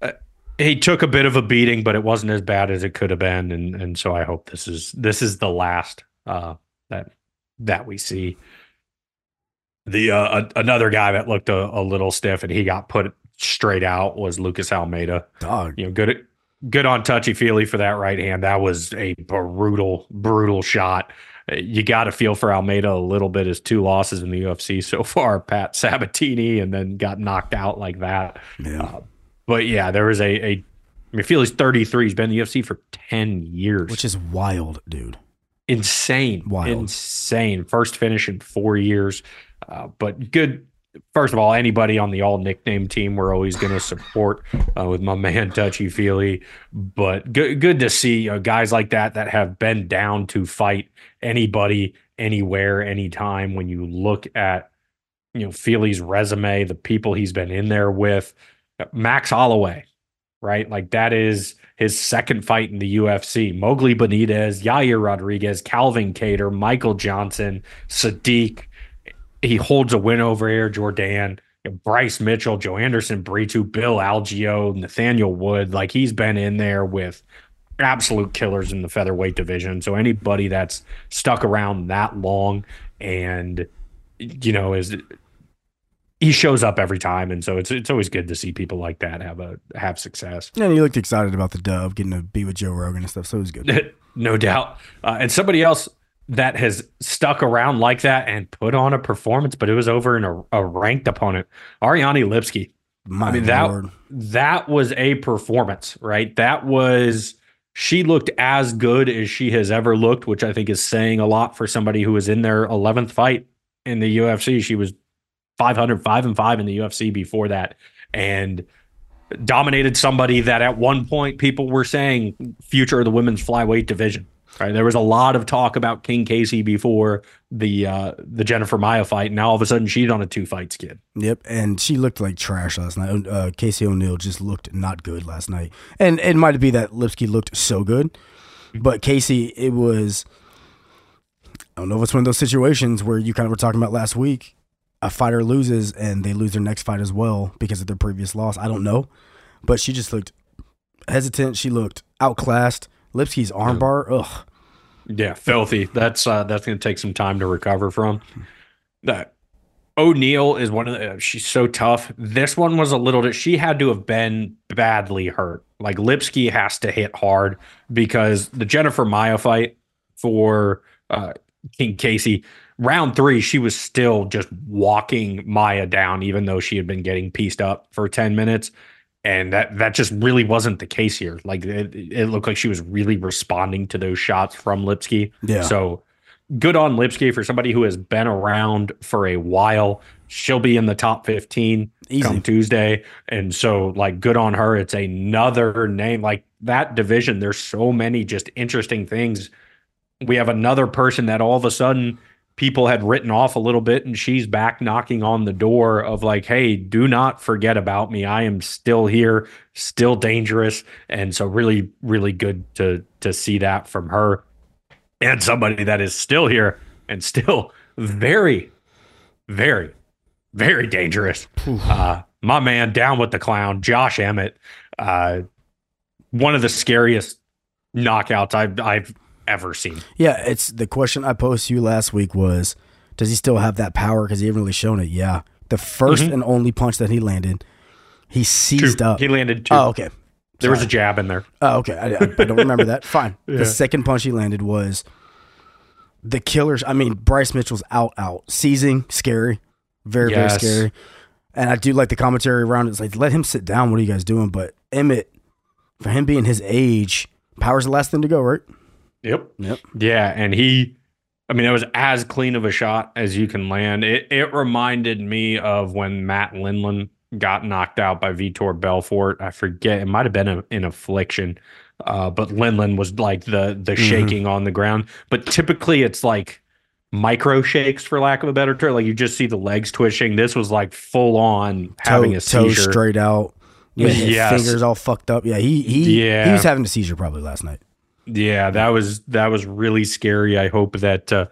uh, he took a bit of a beating, but it wasn't as bad as it could have been, and and so I hope this is this is the last uh, that that we see. The uh, a, another guy that looked a, a little stiff and he got put straight out was Lucas Almeida Dog. you know, good good on touchy feely for that right hand. That was a brutal, brutal shot. You got to feel for Almeida a little bit. His two losses in the UFC so far, Pat Sabatini, and then got knocked out like that. Yeah. Uh, but yeah, there was a, a I mean, Fili's 33. He's been in the UFC for 10 years. Which is wild, dude. Insane. Wild. Insane. First finish in four years. Uh, but good. First of all, anybody on the all nickname team, we're always going to support uh, with my man Touchy Feely. But good, good to see uh, guys like that that have been down to fight anybody, anywhere, anytime. When you look at you know Fili's resume, the people he's been in there with, Max Holloway, right? Like that is his second fight in the UFC. Mowgli Benitez, Yair Rodriguez, Calvin Kattar, Michael Johnson, Sodiq. He holds a win over Air Jordan. Bryce Mitchell, Joe Anderson, Brito, Bill Algeo, Nathaniel Wood. Like he's been in there with absolute killers in the featherweight division. So anybody that's stuck around that long and you know is he shows up every time, and so it's it's always good to see people like that have a have success. Yeah, and he looked excited about the dub, getting to be with Joe Rogan and stuff, so it was good. no doubt. Uh, and somebody else that has stuck around like that and put on a performance, but it was over in a, a ranked opponent, Ariane Lipski. My I mean that lord. that was a performance, right? That was she looked as good as she has ever looked, which I think is saying a lot for somebody who was in their 11th fight in the UFC. She was 500, 5 and 5 in the UFC before that and dominated somebody that at one point people were saying future of the women's flyweight division. Right? There was a lot of talk about King Casey before the uh, the Jennifer Maia fight. and Now all of a sudden she's on a two fight skid. Yep, and she looked like trash last night. Uh, Casey O'Neill just looked not good last night, and it might be that Lipski looked so good, but Casey, it was. I don't know if it's one of those situations where you kind of were talking about last week. A fighter loses and they lose their next fight as well because of their previous loss. I don't know, but she just looked hesitant. She looked outclassed. Lipski's armbar, ugh. Yeah, filthy. That's uh, that's going to take some time to recover from. That O'Neill is one of the. She's so tough. This one was a little. She had to have been badly hurt. Like Lipsky has to hit hard because the Jennifer Maia fight for uh, King Casey. Round three, she was still just walking Maia down, even though she had been getting pieced up for 10 minutes. And that that just really wasn't the case here. Like it, it looked like she was really responding to those shots from Lipski. Yeah. So good on Lipski for somebody who has been around for a while. She'll be in the top 15 Easy. come Tuesday. And so, like, good on her. It's another name. Like that division, there's so many just interesting things. We have another person that all of a sudden people had written off a little bit, and she's back knocking on the door of like, hey, do not forget about me. I am still here, still dangerous. And so really, really good to to see that from her. And somebody that is still here and still very, very, very dangerous. Uh, my man, down with the clown, Josh Emmett. Uh, one of the scariest knockouts I've I've ever seen. Yeah, it's the question I posed to you last week was, does he still have that power? Because he haven't really shown it. Yeah, the 1st mm-hmm. and only punch that he landed, he seized Two. up. He landed two. oh, okay. there was a jab in there. Oh, okay. I, I- I don't remember that. Fine. Yeah. The second punch he landed was the killers. I mean, Bryce Mitchell's out, out, seizing, scary, very, Yes. very scary. And I do like the commentary around it. It's like, let him sit down. What are you guys doing? But Emmett, for him being his age, power's the last thing to go, right? Yep. Yep. Yeah, and he I mean, it was as clean of a shot as you can land. It it reminded me of when Matt Lindland got knocked out by Vitor Belfort. I forget, it might have been a, an affliction. Uh, but Lindland was like the the shaking on the ground. But typically it's like micro shakes for lack of a better term. Like you just see the legs twitching. This was like full on having Toe- a toes seizure. straight out. Yeah, Yes. fingers all fucked up. Yeah, he he Yeah. he was having a seizure probably last night. Yeah, that was that was really scary. I hope that uh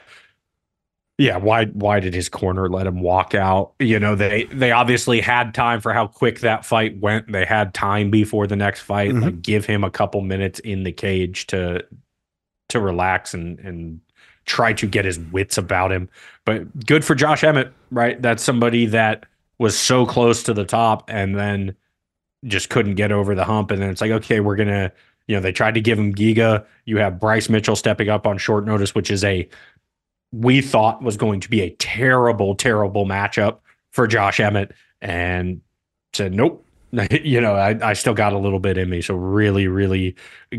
yeah, why why did his corner let him walk out? You know, they they obviously had time for how quick that fight went. They had time before the next fight. Mhm. Like give him a couple minutes in the cage to to relax and and try to get his wits about him. But good for Josh Emmett, right? That's somebody that was so close to the top and then just couldn't get over the hump. And then it's like, okay, we're gonna, you know, they tried to give him Giga. You have Bryce Mitchell stepping up on short notice, which is a we thought was going to be a terrible, terrible matchup for Josh Emmett, and said, nope. you know, I, I still got a little bit in me. So really, really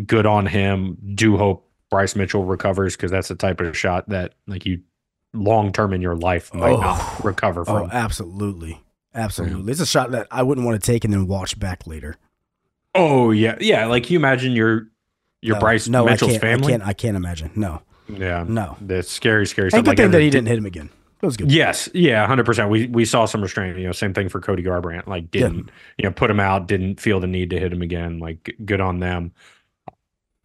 good on him. Do hope Bryce Mitchell recovers because that's the type of shot that like you long term in your life might Oh. not recover Oh, from. absolutely. Absolutely. It's a shot that I wouldn't want to take and then watch back later. Oh, yeah. Yeah. Like you imagine your your No, Bryce no, Mitchell's I family. I can't I can't imagine. No. Yeah. No. That's scary, scary And good Like, thing that he didn't hit him again. That was good. Yes, yeah, hundred percent. We we saw some restraint. You know, same thing for Cody Garbrandt. Like didn't you know put him out. Didn't feel the need to hit him again. Like good on them.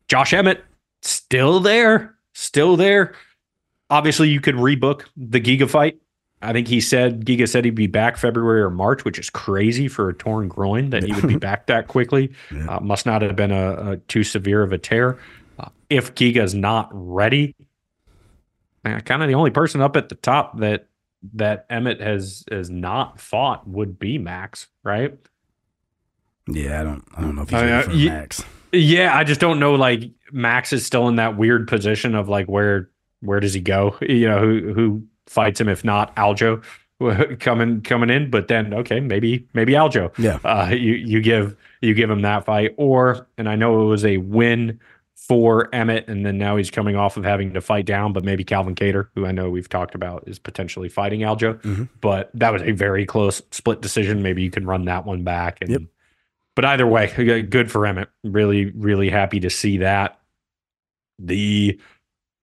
Josh Emmett still there, still there. Obviously, you could rebook the Giga fight. I think he said Giga said he'd be back February or March, which is crazy for a torn groin that he would be back that quickly. Yeah. Uh, must not have been a, a too severe of a tear. Uh, if Giga's not ready, kind of the only person up at the top that that Emmett has has not fought would be Max, right? Yeah, I don't I don't know if he's ready uh, for ye- Max. Yeah, I just don't know. Like Max is still in that weird position of like where where does he go? You know, who who fights him if not Aljo coming coming in? But then okay, maybe maybe Aljo. Yeah. Uh, you you give you give him that fight, or and I know it was a win for Emmett, and then now he's coming off of having to fight down, but maybe Calvin Kattar, who I know we've talked about, is potentially fighting Aljo. Mhm. But that was a very close split decision. Maybe you can run that one back. And Yep. but either way, good for Emmett. Really, really happy to see that. The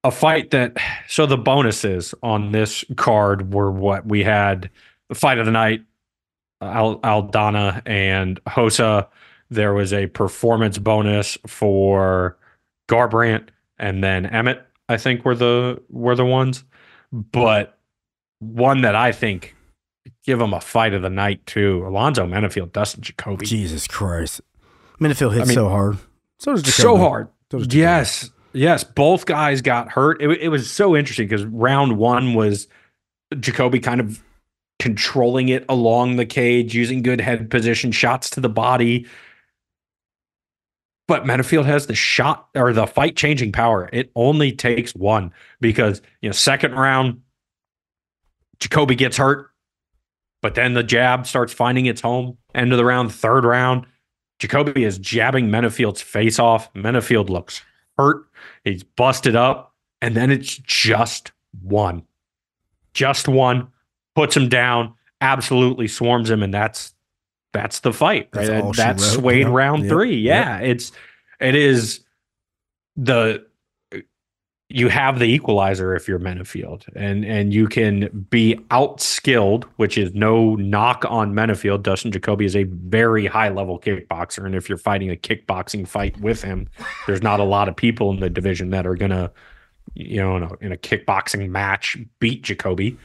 a fight that so the bonuses on this card were what we had the fight of the night, Al, Aldana and Rosa. There was a performance bonus for Garbrandt and then Emmett. I think were the were the ones, but one that I think give him a fight of the night too. Alonzo Menifield, Dustin Jacoby, Jesus Christ. Menifield hit I mean, so hard. So does Jacoby. so hard. So does Yes, yes. Both guys got hurt. It, it was so interesting because round one was Jacoby kind of controlling it along the cage, using good head position, shots to the body. But Menifield has the shot or the fight changing power. It only takes one because, you know, second round, Jacoby gets hurt, but then the jab starts finding its home. End of the round, third round, Jacoby is jabbing Menifield's face off. Menifield looks hurt. He's busted up. And then it's just one. Just one. Puts him down, absolutely swarms him, and that's that's the fight. Right? That's, uh, that's Swain round yep. three. Yeah. Yep. It's it is the you have the equalizer if you're Menifield, and and you can be outskilled, which is no knock on Menifield. Dustin Jacoby is a very high level kickboxer, and if you're fighting a kickboxing fight with him, there's not a lot of people in the division that are gonna, you know, in a, in a kickboxing match beat Jacoby.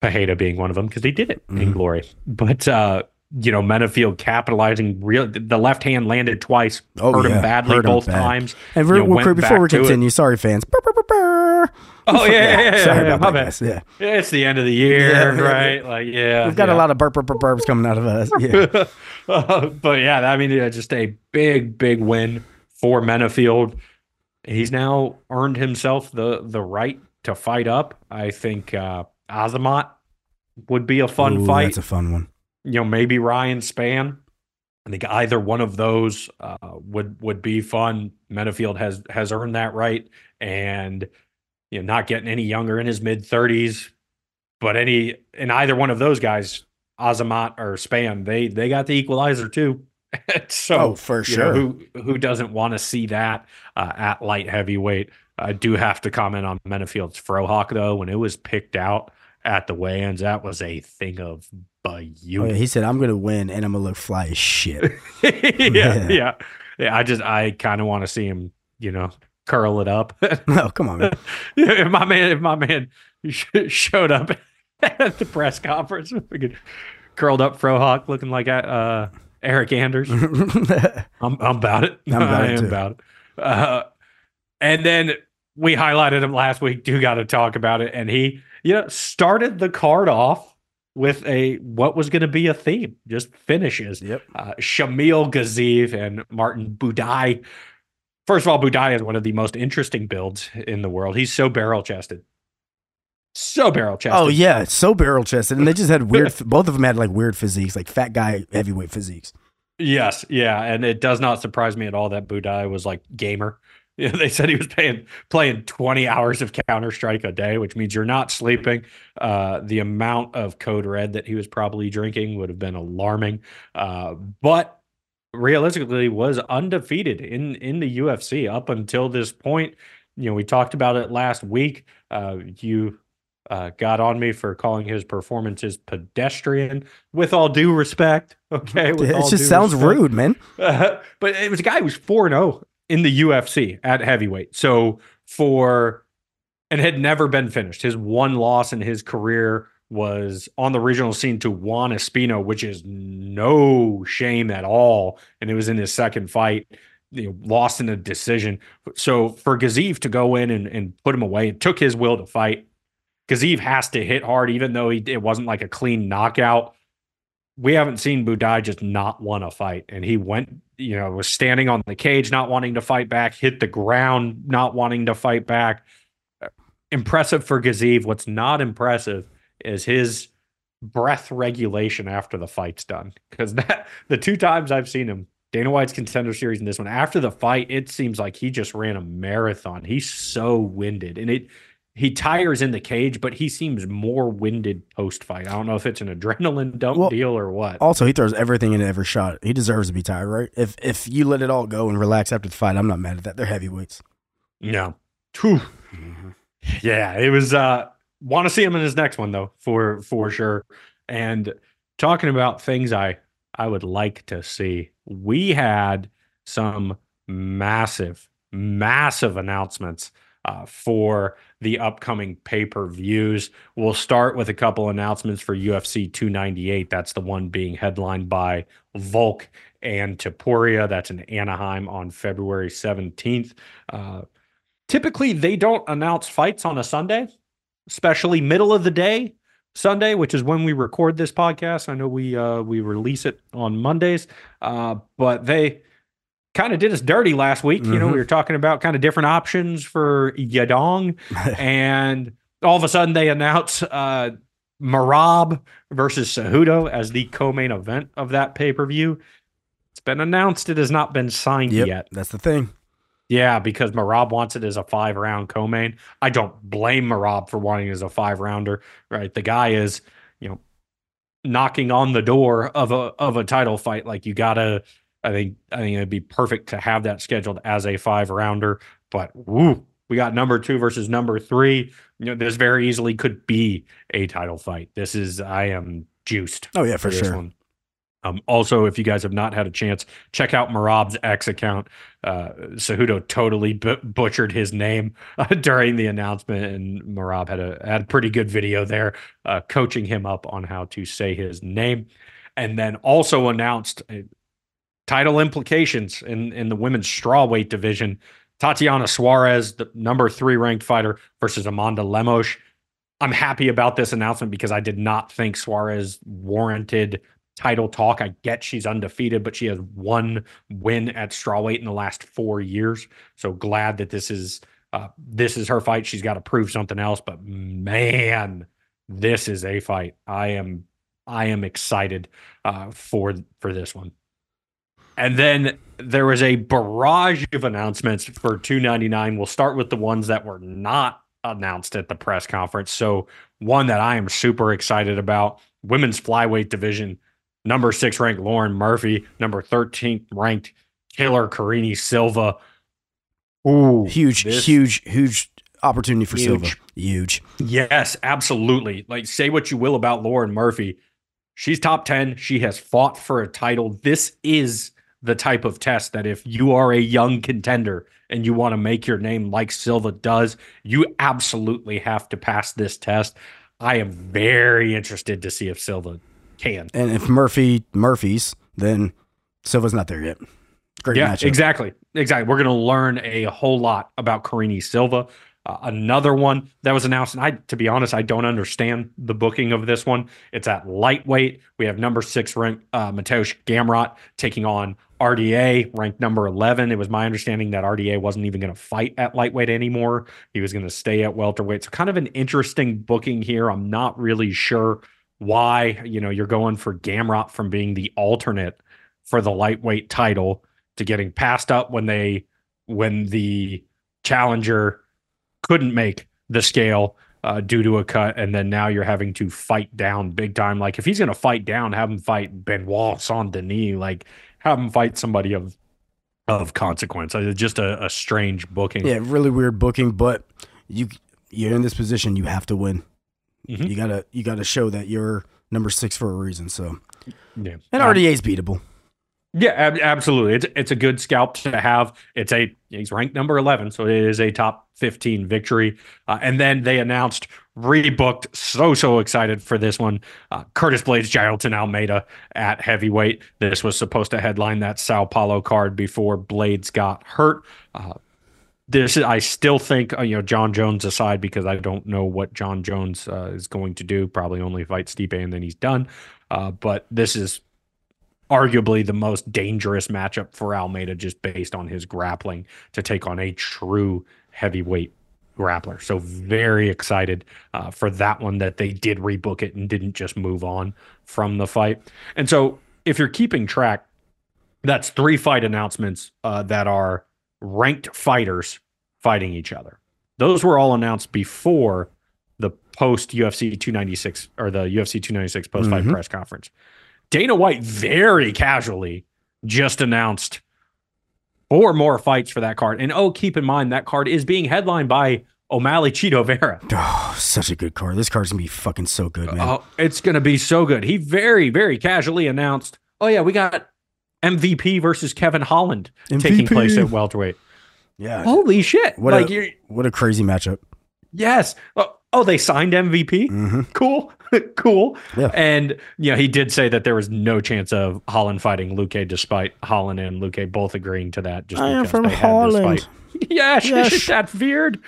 Pereira being one of them because he did it mm-hmm. in glory, but uh, you know, Menifield capitalizing real the left hand landed twice, oh, hurt yeah. him badly hurt both him bad. times. And you know, before we continue, it. sorry fans. Burr, burr, burr, oh yeah, yeah, yeah, sorry yeah, about that, yeah. yeah. It's the end of the year, right? Like yeah, we've got a lot of burp, burp, burp, burps coming out of us. Yeah, uh, but yeah, I mean, yeah, just a big, big win for Menifield. He's now earned himself the the right to fight up. I think uh, Azamat would be a fun Ooh, fight. That's a fun one you know, maybe Ryan Spann. I think either one of those uh, would would be fun. Menifield has has earned that right, and you know, not getting any younger in his mid thirties, but any in either one of those guys, Azamat or Spann, they they got the equalizer too. so oh, for sure, know, who who doesn't want to see that uh, at light heavyweight? I do have to comment on Menifield's Frohawk though. When it was picked out at the weigh-ins, that was a thing of by you. Oh, yeah, he said, "I'm gonna win, and I'm gonna look fly as shit." yeah, yeah, yeah, I just, I kind of want to see him, you know, curl it up. no, come on, man. if my man, if my man showed up at the press conference, we could curled up Frohawk, looking like uh, Eryk Anders. I'm, I'm, about it. I'm about I it am about it. Uh, and then we highlighted him last week. Do got to talk about it, and he, you know, started the card off with a what was going to be a theme, just finishes. Yep. Uh, Shamil Gaziev and Martin Buday. First of all, Buday is one of the most interesting builds in the world. He's so barrel chested. So barrel chested. Oh yeah, so barrel chested, and they just had weird. both of them had like weird physiques, like fat guy heavyweight physiques. Yes, yeah, and it does not surprise me at all that Buday was like gamer. Yeah, they said he was paying, playing 20 hours of Counter Strike a day, which means you're not sleeping. Uh, the amount of code red that he was probably drinking would have been alarming. Uh, but realistically, was undefeated in in the UFC up until this point. You know, we talked about it last week. Uh, you uh, got on me for calling his performances pedestrian. With all due respect, okay, it just sounds respect. rude, man. Uh, but it was a guy who was four zero oh in the UFC at heavyweight. So for and had never been finished. His one loss in his career was on the regional scene to Juan Espino, which is no shame at all. And it was in his second fight, you know, lost in a decision. So for Gaziev to go in and, and put him away, it took his will to fight. Gaziev has to hit hard, even though he, it wasn't like a clean knockout we haven't seen Buday just not want to fight. And he went, you know, was standing on the cage, not wanting to fight back, hit the ground, not wanting to fight back. Impressive for Gaziev. What's not impressive is his breath regulation after the fight's done. Because that the two times I've seen him, Dana White's contender series and this one, after the fight, it seems like he just ran a marathon. He's so winded. And it he tires in the cage, but he seems more winded post fight. I don't know if it's an adrenaline dump well, deal or what. Also, he throws everything in every shot. He deserves to be tired, right? If if you let it all go and relax after the fight, I'm not mad at that. They're heavyweights. No. Mm-hmm. Yeah, it was uh want to see him in his next one though, for for sure. And talking about things I I would like to see. We had some massive massive announcements uh, for the upcoming pay per views. We'll start with a couple announcements for UFC 298. That's the one being headlined by Volk and Topuria. That's in Anaheim on February 17th. Uh, typically, they don't announce fights on a Sunday, especially middle of the day. Sunday, which is when we record this podcast. I know we uh, we release it on Mondays, uh, but they kind of did us dirty last week. You know, we were talking about kind of different options for Yadong, and all of a sudden they announce uh, Merab versus Cejudo as the co-main event of that pay-per-view. It's been announced. It has not been signed Yep, yet. that's the thing. Yeah, because Merab wants it as a five round co main. I don't blame Merab for wanting it as a five rounder, right? The guy is, you know, knocking on the door of a of a title fight. Like you gotta I think I think it'd be perfect to have that scheduled as a five rounder. But woo, we got number two versus number three. You know, this very easily could be a title fight. This is I am juiced Oh yeah, for this sure. one. Um, also, if you guys have not had a chance, check out Merab's X account. Uh, Cejudo totally bu- butchered his name uh, during the announcement, and Marab had a had a pretty good video there, uh, coaching him up on how to say his name, and then also announced uh, title implications in in the women's strawweight division. Tatiana Suarez, the number three ranked fighter, versus Amanda Lemos. I'm happy about this announcement because I did not think Suarez warranted title talk. I get she's undefeated, but she has one win at strawweight in the last four years. So glad that this is uh, this is her fight. She's got to prove something else. But man, this is a fight. I am I am excited uh, for for this one. And then there was a barrage of announcements for 299. We'll start with the ones that were not announced at the press conference. So one that I am super excited about, women's flyweight division, number six ranked Lauren Murphy, number 13th ranked Taylor Karine Silva. Ooh, Huge, this- huge, huge opportunity for Silva. Huge. Huge. Yes, absolutely. Like, say what you will about Lauren Murphy. She's top 10. She has fought for a title. This is the type of test that if you are a young contender and you want to make your name like Silva does, you absolutely have to pass this test. I am very interested to see if Silva can. And if Murphy Murphy's, then Silva's not there yet. Great yeah, matchup. exactly. Exactly. We're going to learn a whole lot about Karine Silva. Uh, another one that was announced, and I, to be honest, I don't understand the booking of this one. It's at lightweight. We have number six ranked uh, Mateusz Gamrot taking on RDA, ranked number 11. It was my understanding that RDA wasn't even going to fight at lightweight anymore. He was going to stay at welterweight. So, kind of an interesting booking here. I'm not really sure why, you know, you're going for Gamrot from being the alternate for the lightweight title to getting passed up when they when the challenger couldn't make the scale uh, due to a cut, and then now you're having to fight down big time. Like if he's going to fight down, have him fight Benoit Saint Denis. Like have him fight somebody of of consequence. Uh, just a, a strange booking. Yeah, really weird booking, but you you're in this position, you have to win. Mhm. You gotta you gotta show that you're number six for a reason. So yeah. and Um, RDA's beatable. Yeah, ab- absolutely. It's it's a good scalp to have. It's a he's ranked number eleven, so it is a top fifteen victory. Uh, and then they announced rebooked. So so excited for this one. Uh, Curtis Blaydes, Jailton Almeida at heavyweight. This was supposed to headline that Sao Paulo card before Blaydes got hurt. Uh, this is, I still think uh, you know Jon Jones aside because I don't know what Jon Jones uh, is going to do. Probably only fight Stipe and then he's done. Uh, but this is arguably the most dangerous matchup for Almeida just based on his grappling to take on a true heavyweight grappler. So very excited uh, for that one that they did rebook it and didn't just move on from the fight. And so if you're keeping track, that's three fight announcements uh, that are ranked fighters fighting each other. Those were all announced before the post UFC 296 or the UFC 296 post fight Mhm. press conference. Dana White very casually just announced four more fights for that card. And oh, keep in mind that card is being headlined by O'Malley Chito Vera. Oh, such a good card. This card's gonna be fucking so good, man. Oh, it's to be so good. He very, very casually announced, oh, yeah, we got MVP versus Kevin Holland taking place at welterweight. yeah. Holy shit. What like, a- What a crazy matchup. yes. Oh, oh, they signed MVP? hmm Cool. cool. Yeah. And, you know, he did say that there was no chance of Holland fighting Luque, despite Holland and Luque both agreeing to that. Just I am from they had this Holland. Yes, Yes. that's weird.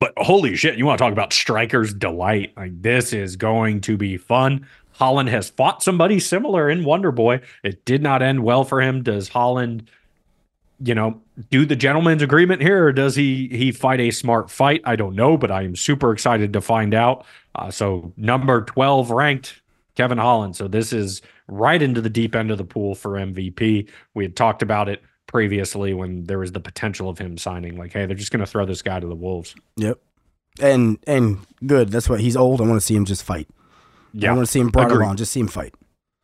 But holy shit, you want to talk about striker's delight? Like this is going to be fun. Holland has fought somebody similar in Wonder Boy. It did not end well for him. Does Holland you know, do the gentleman's agreement here, or does he he fight a smart fight? I don't know, but I am super excited to find out. Uh, so number twelve ranked Kevin Holland. So this is right into the deep end of the pool for MVP. We had talked about it previously when there was the potential of him signing. Like, hey, they're just going to throw this guy to the wolves. Yep. And and good. That's what he's old. I want to see him just fight. Yeah. I want to see him brought along. Just see him fight.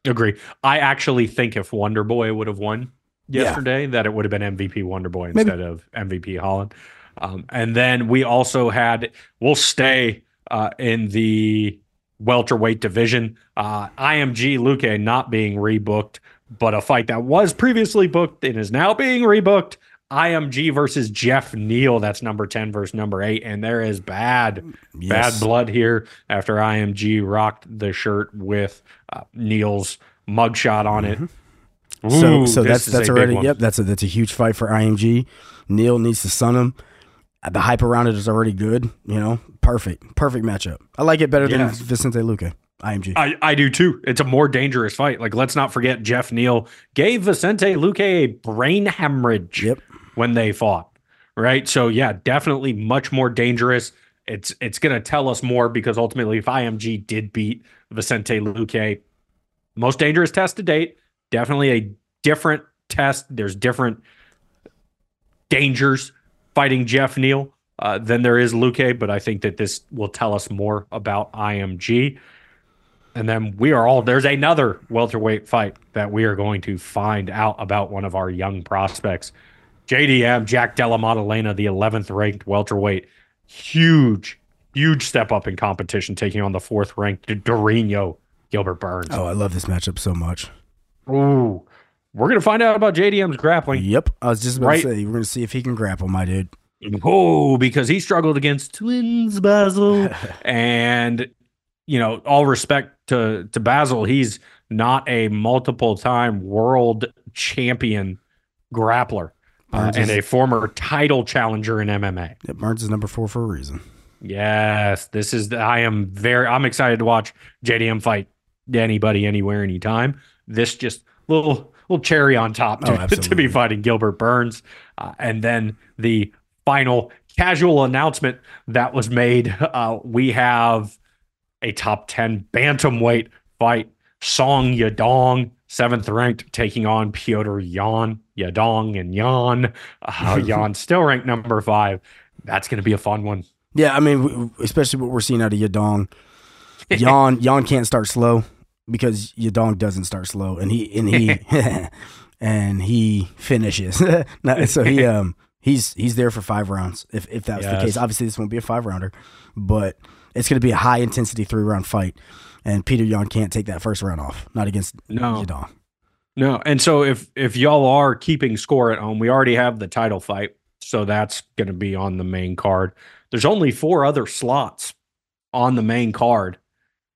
Agree. I actually think if Wonder Boy would have won yesterday, yeah. that it would have been MVP Wonder Boy instead Maybe. of MVP Holland. Um, and then we also had, we'll stay uh, in the welterweight division. Uh, IMG Luque not being rebooked, but a fight that was previously booked and is now being rebooked. IMG versus Jeff Neal. That's number 10 versus number eight. And there is bad, yes. bad blood here after IMG rocked the shirt with uh, Neal's mugshot on mm-hmm. it. Ooh, so so that's that's already yep that's a that's a huge fight for IMG. Neal needs to sun him. Uh, the hype around it is already good. You know, perfect, perfect matchup. I like it better than Vicente Luque. IMG. I, I do too. It's a more dangerous fight. Like, let's not forget Jeff Neal gave Vicente Luque a brain hemorrhage yep. when they fought. Right. So yeah, definitely much more dangerous. It's it's gonna tell us more because ultimately if IMG did beat Vicente Luque, most dangerous test to date, definitely a different test. There's different dangers fighting Jeff Neal uh, than there is Luque, but I think that this will tell us more about IMG. And then we are all there's another welterweight fight that we are going to find out about one of our young prospects. JDM Jack Della Maddalena, the 11th ranked welterweight. Huge, huge step up in competition, taking on the fourth ranked Durinho Gilbert Burns. Oh, I love this matchup so much. Ooh. We're gonna find out about JDM's grappling. Yep. I was just about right? to say we're gonna see if he can grapple, my dude. Oh, because he struggled against twins Bassil. and you know, all respect to to Bassil, he's not a multiple time world champion grappler. Uh, and a former title challenger in MMA. Yep, Burns is number four for a reason. Yes, this is. I am very. I'm excited to watch JDM fight anybody, anywhere, anytime this just little little cherry on top to, oh, to be fighting Gilbert Burns, uh, and then the final casual announcement that was made. Uh, we have a top ten bantamweight fight. Song Yadong, seventh ranked, taking on Petr Yan. Yadong and Yan. Uh, Yan still ranked number five. That's going to be a fun one. Yeah, I mean, especially what we're seeing out of Yadong. Yan Yan can't start slow because Yadong doesn't start slow, and he and he and he finishes. so he um he's he's there for five rounds. If if that's yes. the case, obviously this won't be a five rounder, but it's going to be a high intensity three round fight, and Peter Yan can't take that first round off, not against no. Yadong. No, and so if if y'all are keeping score at home, we already have the title fight, so that's going to be on the main card. There's only four other slots on the main card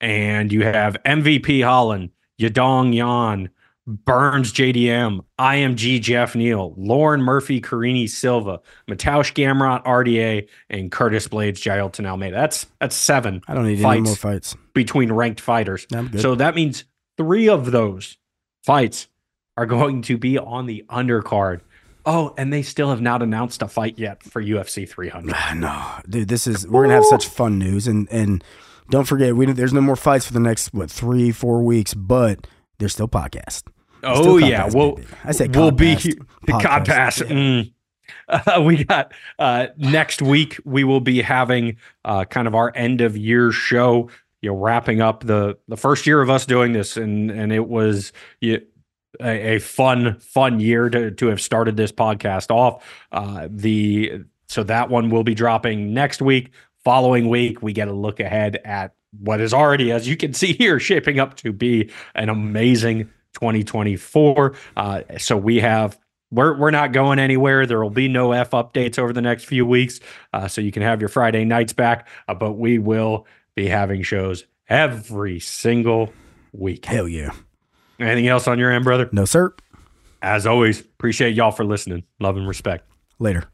and you have MVP Holland, Yadong Yan, Burns JDM, IMG Jeff Neal, Lauren Murphy, Karine Silva, Mateusz Gamrot, RDA, and Curtis Blaydes, Jailton Almeida. That's that's seven. I don't need any more fights between ranked fighters. So that means three of those fights are going to be on the undercard. Oh, and they still have not announced a fight yet for UFC 300. no, dude, this is we're gonna have such fun news and and don't forget, we there's no more fights for the next what three, four weeks, but there's still podcast. There's oh still yeah, well, I said we'll be the podcast. Yeah. Mm. Uh, we got uh, next week. We will be having uh, kind of our end of year show. You know, wrapping up the the first year of us doing this, and and it was you, a, a, fun fun year to to have started this podcast off. Uh, the so that one will be dropping next week. Following week, we get a look ahead at what is already, as you can see here, shaping up to be an amazing 2024. Uh, so we have we're we're not going anywhere. There will be no F updates over the next few weeks, uh, so you can have your Friday nights back. Uh, but we will be having shows every single week. Hell yeah! Anything else on your end, brother? No, sir. As always, appreciate y'all for listening. Love and respect. Later.